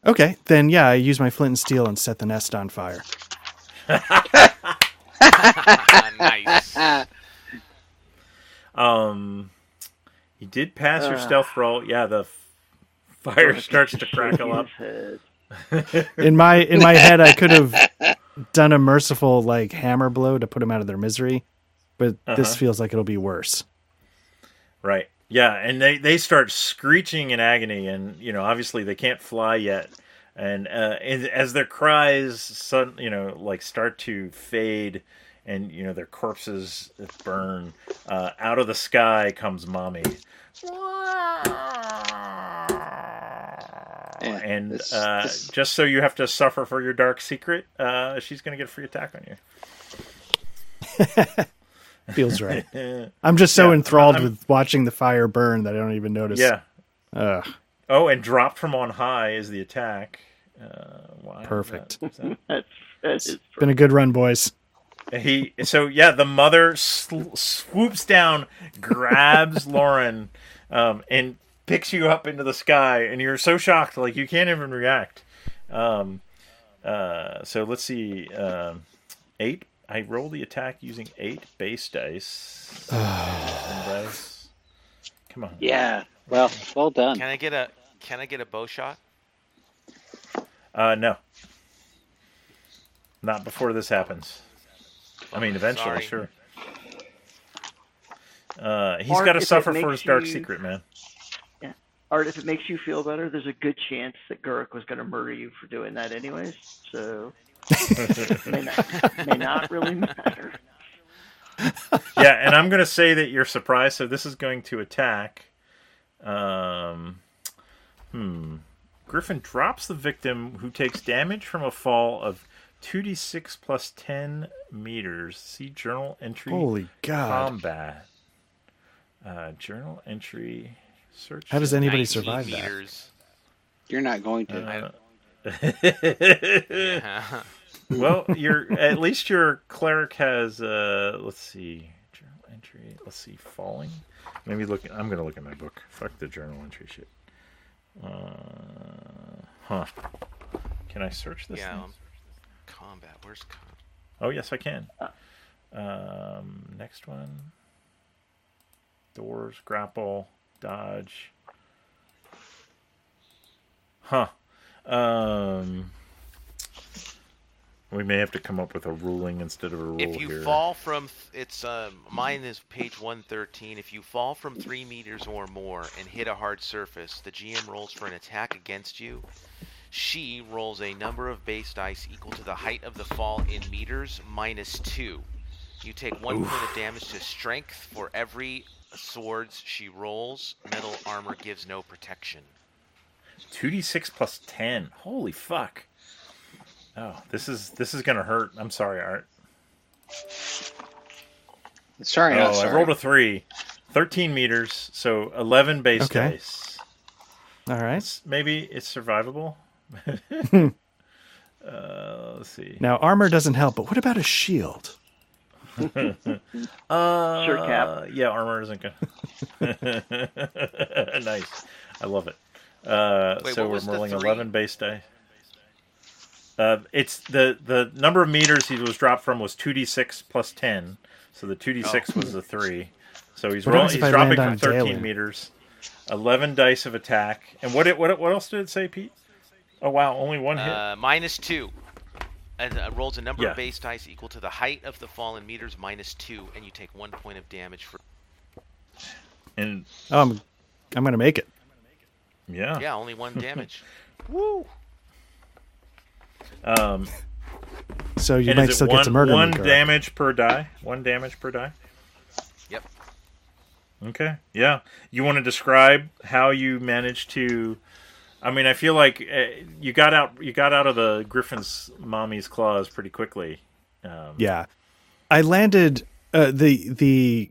Okay, then yeah, I use my flint and steel and set the nest on fire. Ah, nice. Um, you did pass your Uh. stealth roll. Yeah, the f- fire starts to crackle up. In my in my head, I could have done a merciful like hammer blow to put them out of their misery, but this Uh-huh. feels like it'll be worse. Right. Yeah, and they they start screeching in agony, and you know, obviously they can't fly yet. And uh, as, as their cries, sudden, you know, like start to fade, and you know their corpses burn. Uh, out of the sky comes mommy, and this- uh, this- just so you have to suffer for your dark secret, uh, she's going to get a free attack on Feels right. I'm just so Yeah, enthralled I'm- with watching the fire burn that I don't even notice. yeah. Ugh. Oh, and dropped from on high is the attack. Uh, why is Perfect. that- is that- That's that is Been a good run, boys. He so yeah, the mother sl- swoops down, grabs Lauren, um, and picks you up into the sky, and you're so shocked, like you can't even react. Um, uh, so let's see, um, eight. I roll the attack using eight base dice. Dice. Come on. Yeah. Well, well done. Can I get a Can I get a bow shot? Uh, no. Not before this happens. I mean, eventually, Sorry. sure. Uh, he's Mark, got to if it suffer for makes his dark you- secret, man. Art, if it makes you feel better, there's a good chance that Guruk was going to murder you for doing that anyways. So may not, may not really matter. yeah, and I'm going to say that you're surprised. So this is going to attack. Um, hmm. Griffin drops the victim who takes damage from a fall of 2d6 plus 10 meters. See journal entry Holy God! combat. Uh, journal entry search. How does anybody 19 survive that? You're not going to. Uh, well, your at least your cleric has. Uh, let's see, journal entry. Let's see, falling. Maybe look. I'm gonna look at my book. Fuck the journal entry shit. Uh, huh? Can I search this? Yeah. thing? um, combat? Where's com- Oh yes, I can. Um, next one. Doors, grapple, dodge. Huh. Um. We may have to come up with a ruling instead of a rule If you here. fall from, it's um, mine is page 113. If you fall from three meters or more and hit a hard surface, the GM rolls for an attack against you. She rolls a number of base dice equal to the height of the fall in meters minus two. You take one point of damage to strength for every swords she rolls. Metal armor gives no protection. 2d6 plus 10. Holy fuck. Oh, this is this is gonna hurt. I'm sorry, Art. Sorry, oh, not I rolled a three. 13 meters, so 11 base Okay. dice. All right. It's, maybe it's survivable. uh, let's see. Now armor doesn't help, but what about a shield? Uh, Sure, Cap. Yeah, armor isn't good. nice. I love it. Uh, Wait, so we're rolling 11 base die. Uh, it's the the number of meters he was dropped from was 2d6 plus 10. So the 2d6 was the 3. So he's rolling, he's dropping from 13 Dalen? meters. 11 dice of attack. And what it, what what else did it say, Pete? Oh wow, only one hit. Uh, minus two. And uh, rolls a number Yeah. of base dice equal to the height of the fall in meters minus two, and you take one point of damage for. and Oh, I'm, I'm gonna make it. Yeah. Yeah, only one damage. Woo. Um, So you might still one, get to murder one me. Damage per die? One damage per die? Yep. Okay. Yeah. You want to describe how you managed to? I mean, I feel like uh, you got out. You got out of the griffin's mommy's claws pretty quickly. Um, Yeah, I landed. Uh, the the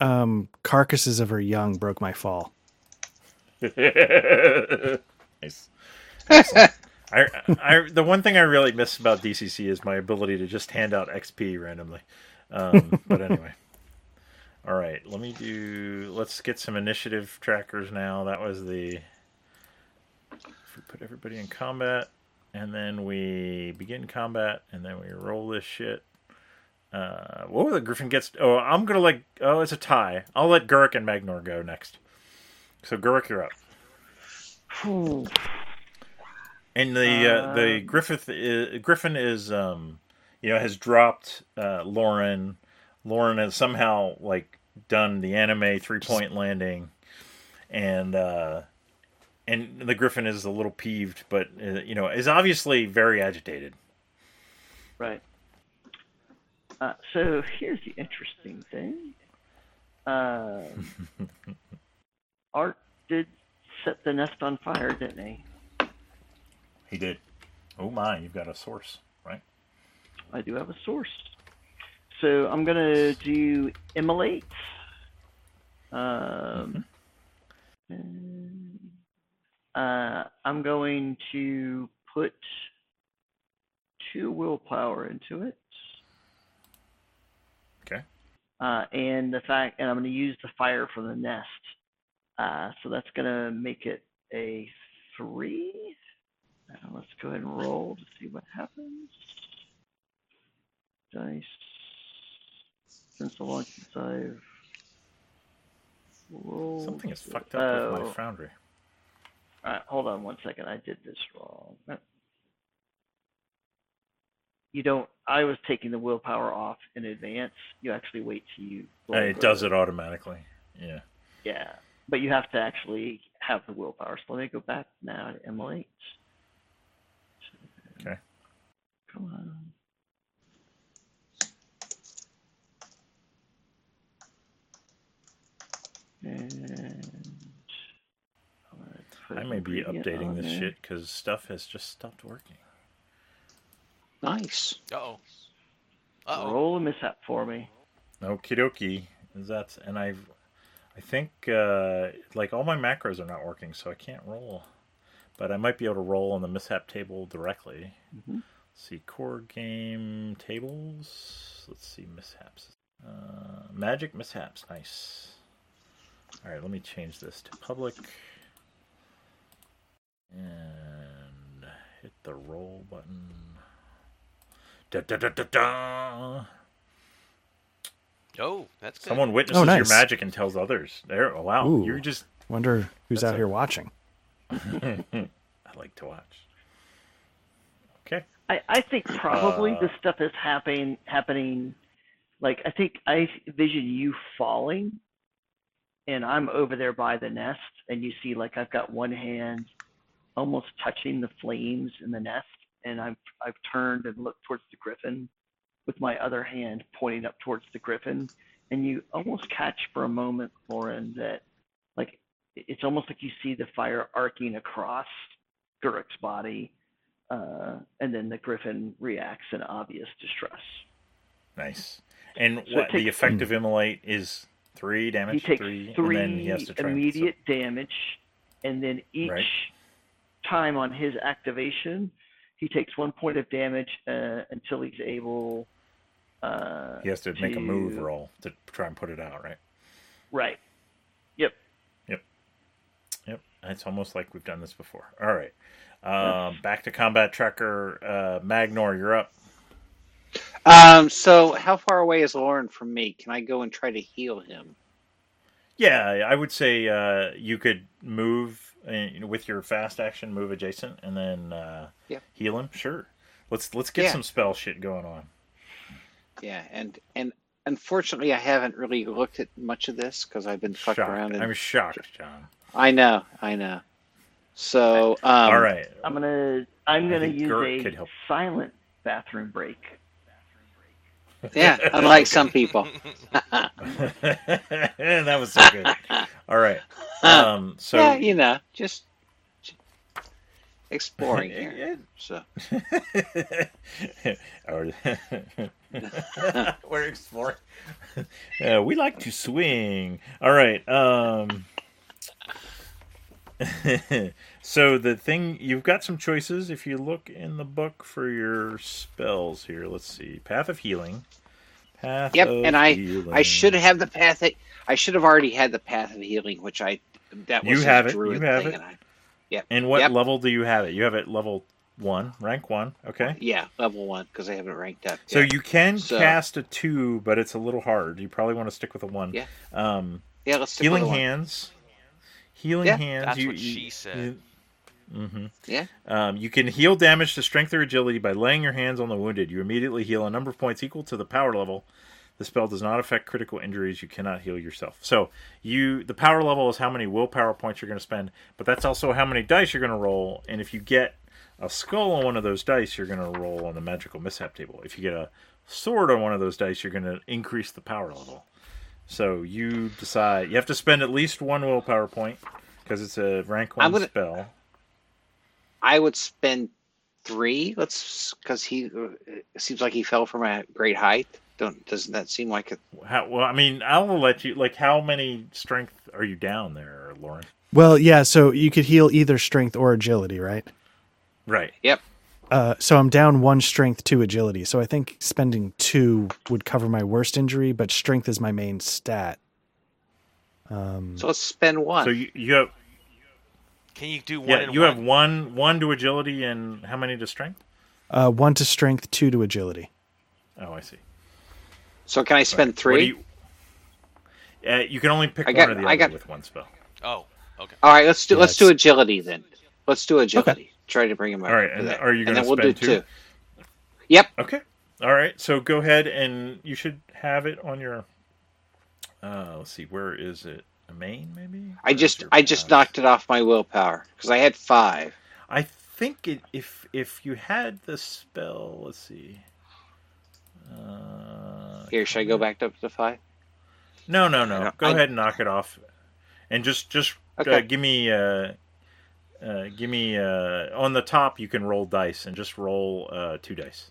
um, carcasses of her young broke my fall. nice. I, I, the one thing I really miss about DCC is my ability to just hand out XP randomly. Um, but anyway. All right, let me do. Let's get some initiative trackers now. That was the. If we put everybody in combat, and then we begin combat, and then we roll this shit. Uh, whoa, the Griffin gets. Oh, I'm gonna like. Oh, it's a tie. I'll let Gurk and Magnor go next. So Gurk, you're up. Whew. And the uh, the Um, Griffith is, Griffin is um you know has dropped uh, Lauren. Lauren has somehow like done the anime three point landing, and uh, and the Griffin is a little peeved, but uh, you know is obviously very agitated. Right. Uh, so here's the interesting thing. Art did set the nest on fire, didn't he? He did. Oh my, you've got a source, right? I do have a source. So I'm gonna do immolate. Um, and, uh, I'm going to put two willpower into it. Okay. Uh, and the fact, and I'm going to use the fire from the nest. Uh, so that's going to make it a three. Now let's go ahead and roll to see what happens. Dice. Been so long since I've rolled. Something is fucked up with my Oh. foundry. All right, hold on one second. I did this wrong. You don't. I was taking the willpower off in advance. You actually wait till you. And Uh, it does it automatically. Yeah. Yeah, but you have to actually have the willpower. So let me go back now to immolate. Okay. Come on. And I'm gonna put I may be updating this there. shit because stuff has just stopped working. Nice. Uh oh. Uh oh. Roll a mishap for me. Okie dokie. That's and I've I think uh, like all my macros are not working, so I can't roll. But I might be able to roll on the mishap table directly. Mhm. see core game tables. Let's see mishaps. Uh, magic mishaps. Nice. All right, let me change this to public and hit the roll button. Da, da, da, da, da. Oh, that's good. Someone witnesses Oh, your magic and tells others. There, oh, wow, Ooh. you're just. Wonder who's That's out a- here watching. I like to watch. Okay. I, I think probably Uh, this stuff is happening happening like I think I vision you falling and I'm over there by the nest and you see like I've got one hand almost touching the flames in the nest and I've I've turned and looked towards the griffin with my other hand pointing up towards the griffin and you almost catch for a moment, Lauren, that like it's almost like you see the fire arcing across Guruk's body uh, and then the griffin reacts in obvious distress. Nice. And So what the takes- effective immolate is three damage. he takes three, three, and then he has to try and- immediate damage, and then each Right. time on his activation, he takes one point of damage uh, until he's able. Uh, he has to make a move roll to try and put it out, right? Right. Yep. Yep. Yep. It's almost like we've done this before. All right. Um, back to combat tracker. Uh, Magnor, you're up. Um, so how far away is Lauren from me? Can I go and try to heal him? Yeah, I would say uh, you could move uh, with your fast action, move adjacent, and then uh, Yep. heal him. Sure. Let's let's get Yeah. some spell shit going on. Yeah, and and unfortunately, I haven't really looked at much of this because I've been fucking Shocked. around. And, I'm shocked, John. I know, I know. So, um, All right. I'm gonna. I'm gonna think use Gurk could a help. silent bathroom break. Yeah, unlike some people. that was so good. All right. Um, so yeah, you know, just exploring here. So, Or- We're exploring. Uh, we like to swing. All right. Um, so the thing you've got some choices. If you look in the book for your spells here, let's see. Path of healing. Path. yep, of and I healing. I should have the path. I should have already had the path of healing, which I that You was have a it, druid you have thing, it. I, Yep. And what Yep. level do you have it? You have it level one, rank one. Okay. Yeah, level one because I haven't ranked up. So yet. you can So- cast a two, but it's a little hard. You probably want to stick with a one. Yeah. Um, yeah, let's stick healing with the one. hands. Healing Yeah. hands. That's you, what she said. mm-hmm Yeah. Um, you can heal damage to strength or agility by laying your hands on the wounded. You immediately heal a number of points equal to the power level. The spell does not affect critical injuries. You cannot heal yourself. So you, the power level is how many willpower points you're going to spend, but that's also how many dice you're going to roll. And if you get a skull on one of those dice, you're going to roll on the magical mishap table. If you get a sword on one of those dice, you're going to increase the power level. So you decide. You have to spend at least one willpower point because it's a rank one I'm gonna- spell. I would spend three. Let's because he uh, it seems like he fell from a great height. Don't doesn't that seem like a How, well, I mean, I'll let you. Like, how many strength are you down there, Lauren? Well, yeah. So you could heal either strength or agility, right? Right. yep? Uh, so I'm down one strength, two agility. So I think spending two would cover my worst injury, but strength is my main stat. Um, So let's spend one. So you you have Can you do one yeah you one? have one one to agility and how many to strength? uh, one to strength, two to agility. Oh, I see. So can I spend What do three? you, uh, you can only pick I one got- or the I other got- with one spell. Oh, okay. All right, let's do Yeah, let's do agility then. Let's do agility. Try to bring him up. All right, and that. are you gonna then we'll spend do two? two. Yep. Okay. All right. So go ahead and you should have it on your. Uh, let's see. Where is it? A main, maybe. I Where's just I just paths? knocked it off my willpower because I had five. I think it, if if you had the spell, let's see. Uh, Here, should I go back up to five? No, no, no. Go I- ahead and knock it off, and just just uh, give me uh, uh, give me uh, on the top. You can roll dice and just roll uh, two dice.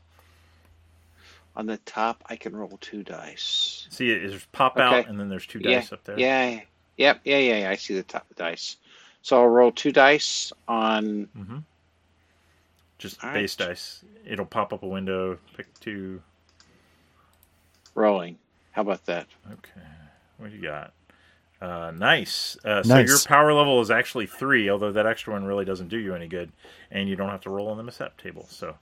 On the top, I can roll two dice. See, it is pop out, and then there's two Yeah, dice up there. Yeah. Yep. Yeah. Yeah. Yeah. I see the top of dice. So I'll roll two dice on. hmm Just All base right. dice. It'll pop up a window. Pick two. Rolling. How about that? Okay. What do you got? Uh, nice. Uh, So Nice. your power level is actually three, although that extra one really doesn't do you any good, and you don't have to roll on the mishap table. So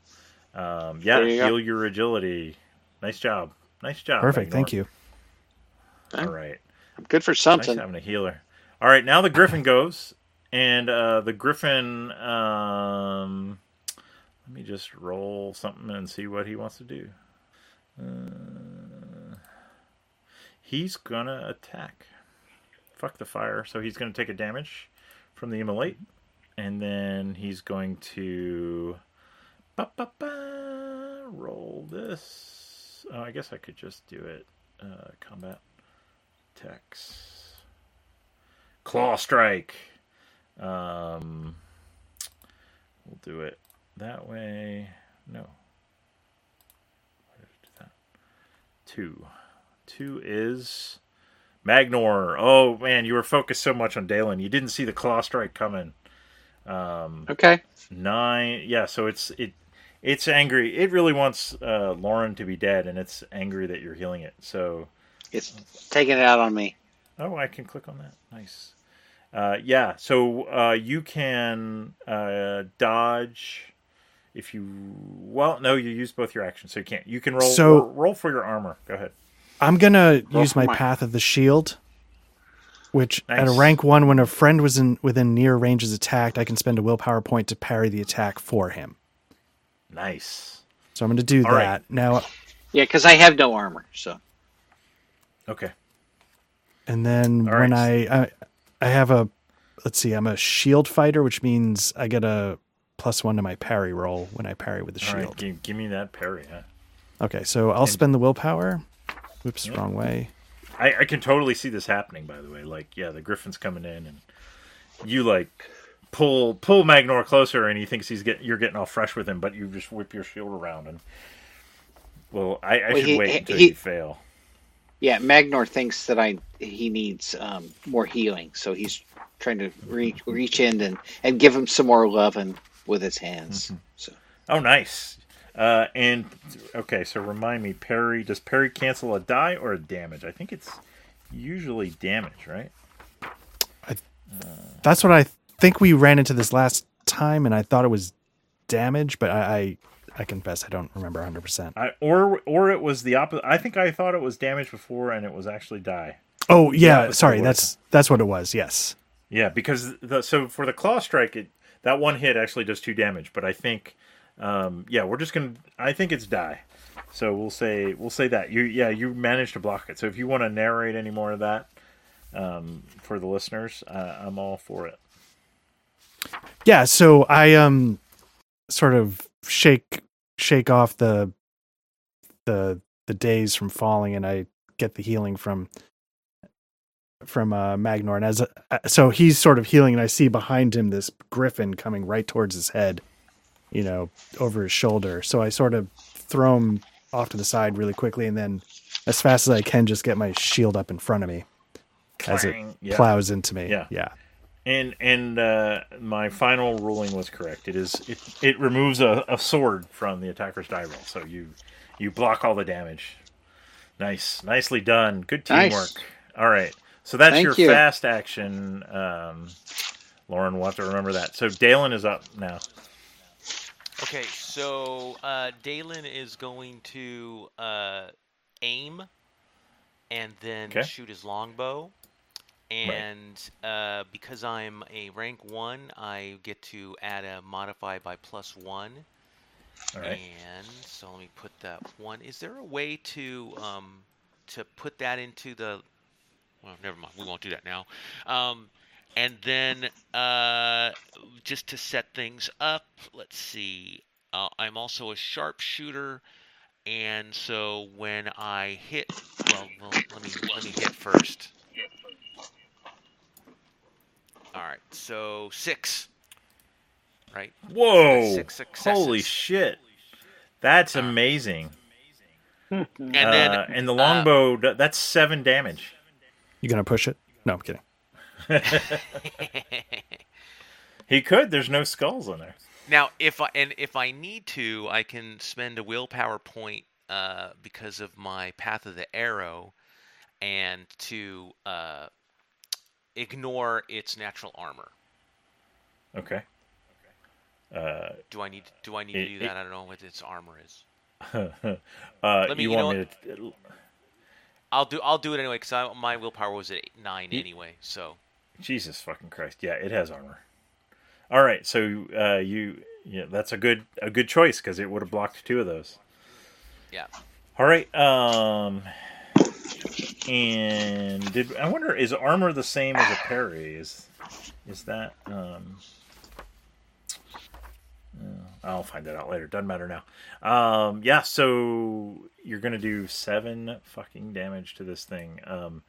Um, yeah, There you go. heal your agility. Nice job. Nice job. Perfect. Thank you. All right. I'm good for something. Nice something. having a healer. All right, now the Griffin goes, and uh, the Griffin. Um, let me just roll something and see what he wants to do. Uh, he's gonna attack. Fuck the fire. So he's gonna take a damage from the immolate, and then he's going to. Ba, ba, ba, roll this. Oh, I guess I could just do it. Uh, combat attacks. Claw strike. Um, we'll do it that way. No. Why did I do that? Two. Two is Magnor. Oh man, you were focused so much on Dalen, you didn't see the claw strike coming. Um, Okay. nine. Yeah, so it's it. It's angry. It really wants uh, Lauren to be dead, and it's angry that you're healing it. So It's taking it out on me. Oh, I can click on that. Nice. Uh, yeah, so uh, you can uh, dodge if you. Well, no, you use both your actions, so you can't. You can roll. So- roll, roll for your armor. Go ahead. I'm gonna Roll use for my path of the shield, which at a rank one, when a friend was in within near range is attacked, I can spend a willpower point to parry the attack for him. Nice. So I'm going to do All that right. now. Yeah, because I have no armor. So Okay. And then All when right. I, I I have a let's see, I'm a shield fighter, which means I get a plus one to my parry roll when I parry with the All right. shield. Give, give me that parry. Huh? Okay, so I'll spend the willpower. Whoops, Yep. wrong way. I, I can totally see this happening. By the way, like yeah, the Griffin's coming in, and you like pull pull Magnor closer, and he thinks he's get you're getting all fresh with him, but you just whip your shield around and. Well, I, I Well, should he- wait until he- you fail. yeah, Magnor thinks that I he needs um, more healing, so he's trying to reach reach in and, and give him some more love and with his hands. Mm-hmm. So Oh, nice. Uh, and okay, so remind me, parry. Does parry cancel a die or a damage? I think it's usually damage, right? That's what I think we ran into this last time, and I thought it was damage, but I I, I confess I don't remember 100. percent or or it was the opposite. I think I thought it was damage before, and it was actually die. Oh yeah, sorry, that's that's what it was. Yes. Yeah, because the, so for the claw strike, it that one hit actually does two damage. But I think, um, yeah, we're just gonna. I think it's die. So we'll say we'll say that you yeah you managed to block it. So if you want to narrate any more of that um, for the listeners, uh, I'm all for it. Yeah, so I um sort of shake shake off the the the daze from falling and I get the healing from from uh Magnor and as uh, so he's sort of healing and I see behind him this griffin coming right towards his head, you know, over his shoulder. So I sort of throw him off to the side really quickly and then as fast as I can just get my shield up in front of me as it Yeah. plows into me. Yeah. Yeah. And and uh, my final ruling was correct. It is it, it removes a, a sword from the attacker's die roll, so you you block all the damage. Nice, nicely done. Good Nice. teamwork. All right, so that's Thank your you. fast action. Um, Lauren will have to remember that. So Dalen is up now. Okay, so uh, Dalen is going to uh, aim and then Okay. shoot his longbow. And uh, because I'm a rank one, I get to add a modify by plus one. All right. And so let me put that one. Is there a way to um, to put that into the? Well, never mind. We won't do that now. Um, and then uh, just to set things up, let's see. Uh, I'm also a sharpshooter, and so when I hit, well, well, let me let me hit first. All right, so six. Right. Whoa! Six successes. Holy shit! That's Uh, amazing. And then uh, and the uh, longbow th- that's seven damage. You going to push it? No, I'm kidding. He could. There's no skulls on there. Now, if I and if I need to, I can spend a willpower point uh, because of my path of the arrow, and to uh, ignore its natural armor. Okay. Uh, Do I need do I need to It- do it- that? I don't know what its armor is. uh, Let me- you you know me to? I'll do I'll do it anyway because my willpower was at eight, nine anyway. So Jesus fucking Christ! Yeah, it has armor. All right, so uh, you yeah, that's a good a good choice because it would have blocked two of those. yeah. All right, um, and did I wonder is armor the same as a parry? Is is that um? uh, I'll find that out later. Doesn't matter now. Um, yeah, so you're gonna do seven fucking damage to this thing. Um,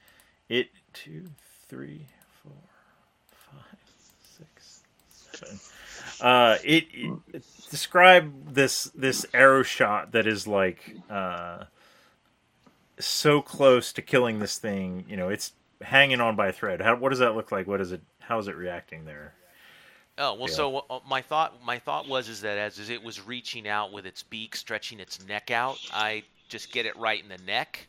it two, three, four, five, six, Uh, it, it describe this this arrow shot that is like uh so close to killing this thing. You know, it's hanging on by a thread. How what does that look like? What is it? How is it reacting there? Oh well, Yeah. so uh, my thought my thought was is that as, as it was reaching out with its beak, stretching its neck out, I just get it right in the neck.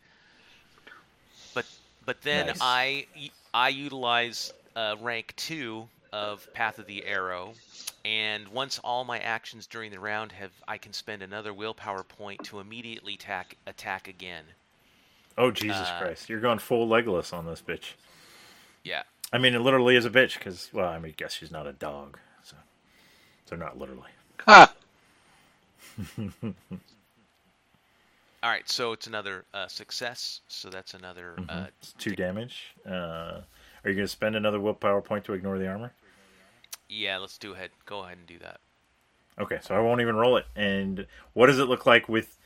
But but then Nice. I I utilize uh, rank two of Path of the Arrow, and once all my actions during the round have, I can spend another willpower point to immediately attack attack again. Oh Jesus Uh, Christ! You're going full Legolas on this bitch. Yeah. I mean, it literally is a bitch because well, I mean, guess she's not a dog, so so not literally. Ha! All right, so it's another uh, success. So that's another. Uh, It's two damage. Uh, are you going to spend another willpower point to ignore the armor? Yeah, let's do ahead. Go ahead and do that. Okay, so I won't even roll it. And what does it look like with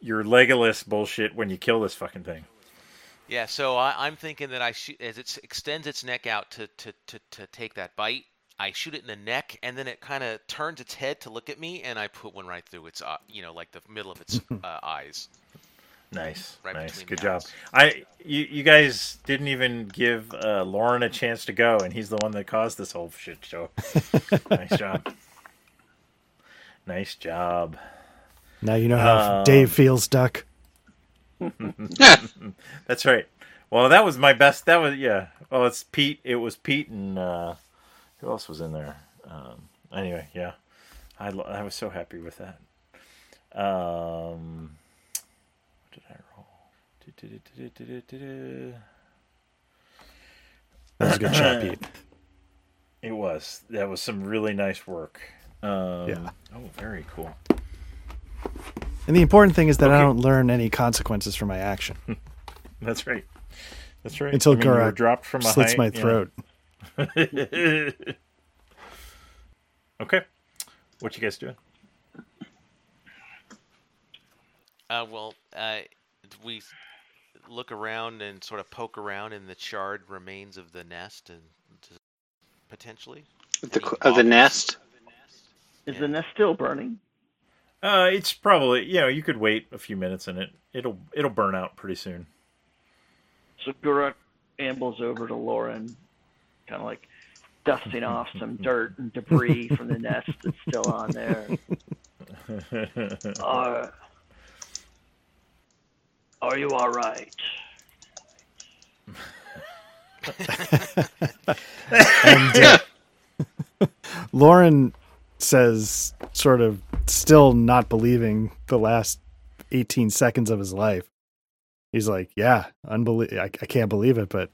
your Legolas bullshit when you kill this fucking thing? Yeah, so I, I'm thinking that I shoot as it extends its neck out to, to, to, to take that bite. I shoot it in the neck, and then it kind of turns its head to look at me, and I put one right through its, uh, you know, like the middle of its uh, eyes. Nice, Right nice, good job. eyes. I you, you guys didn't even give uh, Lauren a chance to go, and he's the one that caused this whole shit show. nice job. Nice job. Now you know how Um, Dave feels, Duck. That's right. Well, that was my best. That was yeah. Oh, it's Pete. It was Pete and uh, who else was in there? Um, anyway, yeah. I lo- I was so happy with that. Um, what did I roll? That was a good shot, Pete. It was. That was some really nice work. Um, Yeah. Oh, very cool. And the important thing is that I don't learn any consequences for my action That's right. That's right. until I mean, you were dropped from a slits height, my yeah. throat. okay. What you guys doing? Uh, well, uh, we look around and sort of poke around in the charred remains of the nest, and potentially. The, Any of the nest. Is Yeah. the nest still burning? Uh, it's probably you know you could wait a few minutes and it it'll it'll burn out pretty soon. So Guruk ambles over to Lauren, kind of like dusting off some dirt and debris from the nest that's still on there. Are, are you all right? And uh, Lauren says, sort of still not believing the last 18 seconds of his life. He's like, "Yeah, unbelie- I, I can't believe it, but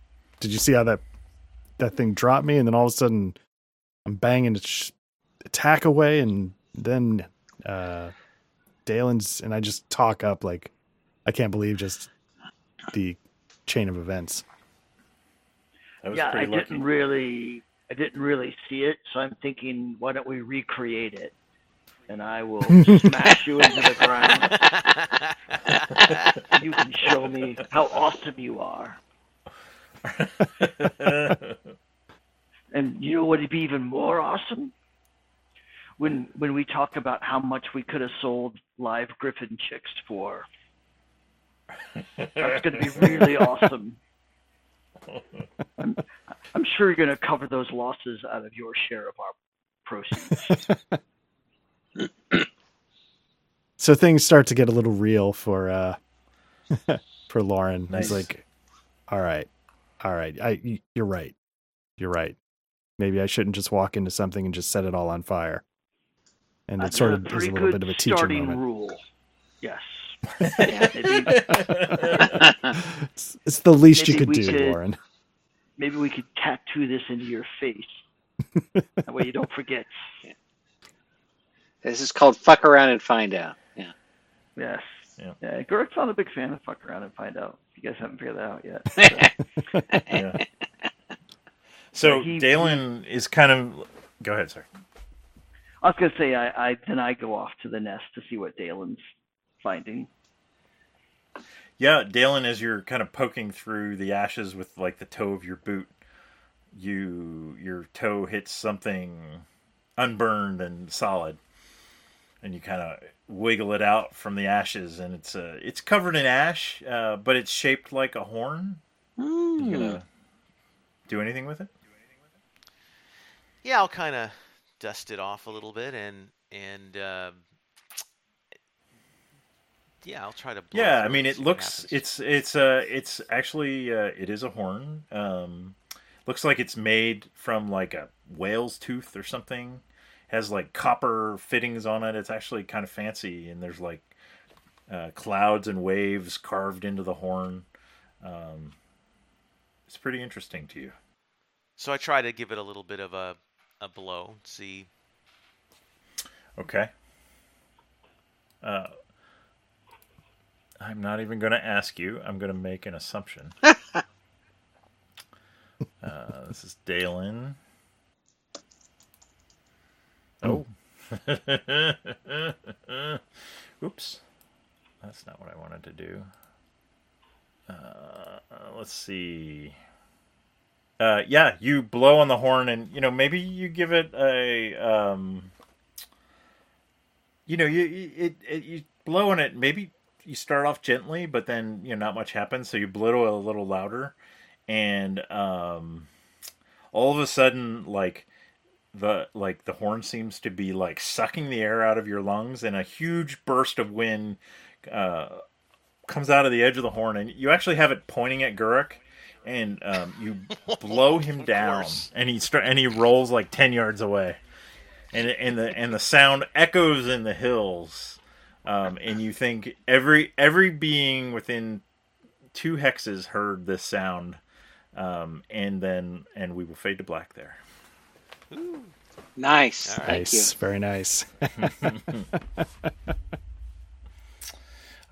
did you see how that that thing dropped me? And then all of a sudden, I'm banging sh- attack away, and then uh, Dalen's and I just talk up like, I can't believe just the chain of events." Was yeah, I lucky. didn't really, I didn't really see it, so I'm thinking, why don't we recreate it? And I will smash you into the ground. You can show me how awesome you are. And you know what would be even more awesome? When when we talk about how much we could have sold live Griffin chicks for. That's going to be really awesome. I'm, I'm sure you're going to cover those losses out of your share of our proceeds. so things start to get a little real for uh for Lauren. Nice. He's like, "All right, all right, I y- you're right, you're right. Maybe I shouldn't just walk into something and just set it all on fire." and That's it sort of is a little bit of a teacher starting moment. rule. Yes. Yeah. Maybe, It's, it's the least you could do, should- Lauren. maybe we could tattoo this into your face. that way you don't forget. This is called fuck around and find out. Yeah. Yes. Yeah. Yeah. Gurk's not a big fan of fuck around and find out. If you guys haven't figured that out yet. Yeah. So He- Dalen is kind of. Go ahead, sir. I was gonna say I, I then I go off to the nest to see what Dalen's finding. Yeah, Dalen, as you're kind of poking through the ashes with like the toe of your boot, you your toe hits something unburned and solid, and you kind of wiggle it out from the ashes, and it's uh, it's covered in ash, uh, but it's shaped like a horn. You Hmm. gonna do anything with it? Yeah, I'll kind of dust it off a little bit and and um, yeah, I'll try to. blow Yeah, I mean, it looks it's it's uh it's actually uh, it is a horn. Um, looks like it's made from like a whale's tooth or something. Has like copper fittings on it. It's actually kind of fancy, and there's like uh, clouds and waves carved into the horn. Um, it's pretty interesting to you. So I try to give it a little bit of a a blow, see. Okay. Uh, I'm not even going to ask you. I'm going to make an assumption. uh, this is Dalen. Oh. Oops. That's not what I wanted to do. Uh, let's see. Uh, yeah, you blow on the horn, and you know maybe you give it a um, you know, you you- it, it you blow on it. Maybe you start off gently, but then you know not much happens, so you blow a little louder, and um, all of a sudden, like the like the horn seems to be like sucking the air out of your lungs, and a huge burst of wind uh, comes out of the edge of the horn, and you actually have it pointing at Guruk. And um, you blow him down, course. and he start and he rolls like ten yards away and and the and the sound echoes in the hills, um, and you think every every being within two hexes heard this sound, um, and then and we will fade to black there. Nice. All right. Thank Nice, very nice.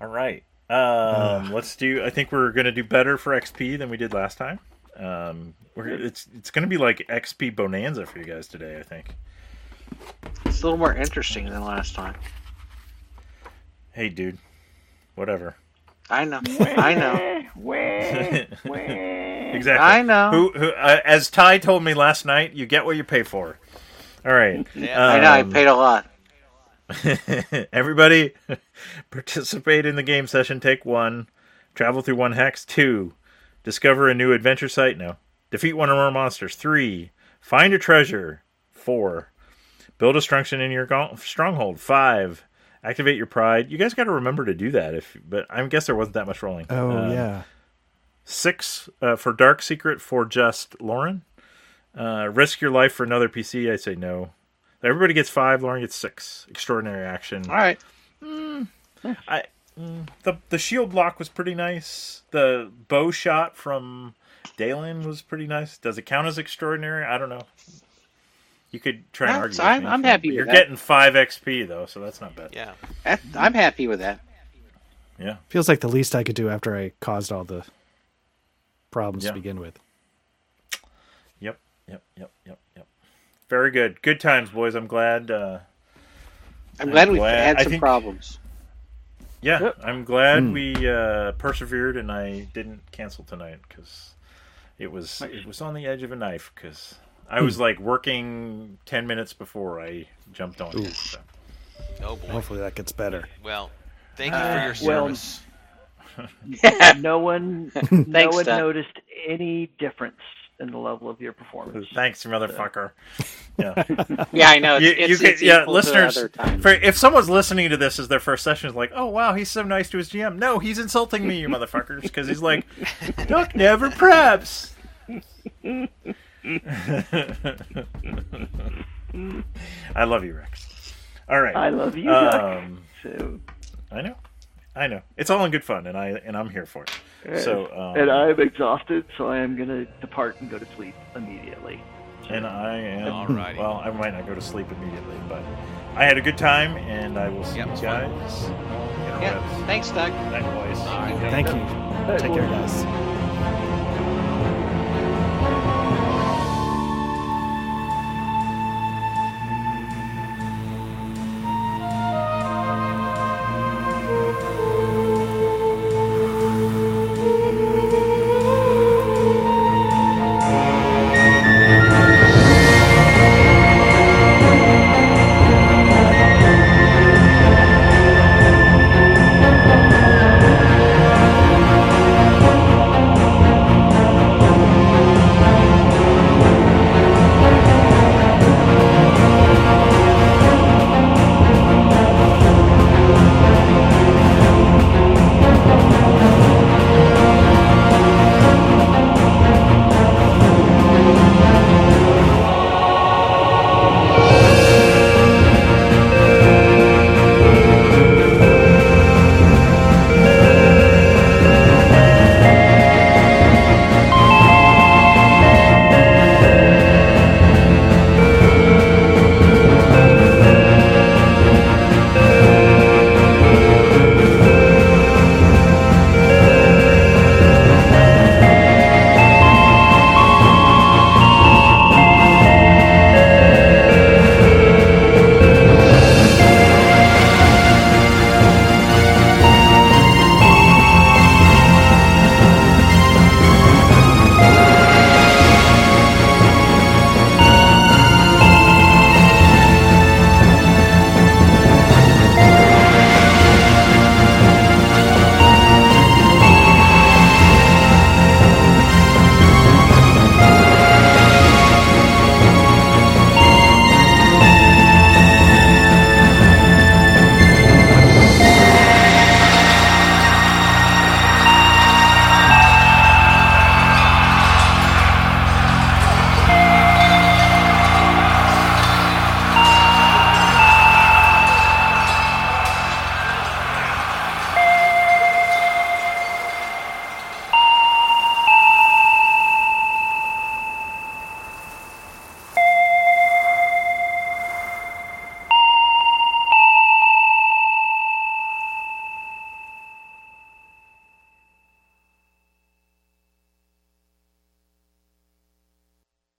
All right, um, let's do. I think we're gonna do better for XP than we did last time. Um, we're, it's it's gonna be like XP bonanza for you guys today. I think. It's a little more interesting than last time. Hey, dude, whatever. I know. I know. Exactly. I know. Who, who uh, as Ty told me last night, you get what you pay for. All right. Yeah. I know. I Um, paid a lot. Everybody participate in the game session. Take one. Travel through one hex. Two. Discover a new adventure site. No. Defeat one or more monsters. Three. Find a treasure. Four. Build a stronghold in your go- stronghold. Five. Activate your pride. You guys got to remember to do that. If but I guess there wasn't that much rolling. Oh Uh, yeah. Six uh, for Dark Secret for just Lauren. Uh, risk your life for another PC. I say no. Everybody gets five. Lauren gets six. Extraordinary action. All right. I mm, the the shield block was pretty nice. The bow shot from Dalen was pretty nice. Does it count as extraordinary? I don't know. You could try and No, argue. with I'm- me I'm if you want, happy with You're that. getting five XP though, so that's not bad. Yeah. That, I'm happy with that. Yeah. Feels like the least I could do after I caused all the problems Yeah. to begin with. Yep. Yep. Yep. Yep. Yep. Very good. Good times, boys. I'm glad. Uh, I'm glad we've glad- had some think- problems. yeah, Yep. I'm glad Hmm. we uh, persevered and I didn't cancel tonight because it was it was on the edge of a knife because I was like working ten minutes before I jumped on it. So. Oh boy. Hopefully that gets better. Well, thank you Uh, for your well- service. No one, no Thanks, one Doc. noticed any difference in the level of your performance. Thanks, motherfucker. Yeah, Yeah, I know. It's, you, it's, you can, it's yeah, equal to listeners. other times. For, if someone's listening to this as their first session, is like, "Oh wow, he's so nice to his GM." No, he's insulting me, you motherfuckers, because he's like, "Duck never preps." I love you, Rex. All right. I love you, Duck. Um, So, I know, I know. It's all in good fun, and I and I'm here for it. So, um, and I'm exhausted, so I am gonna depart and go to sleep immediately. and I am. Alrighty. Well, I might not go to sleep immediately, but I had a good time, and I will see Yep, you guys. fun. Yeah. Thanks, Doug. Night, boys. All right. Yep. Thank you. Take care, guys.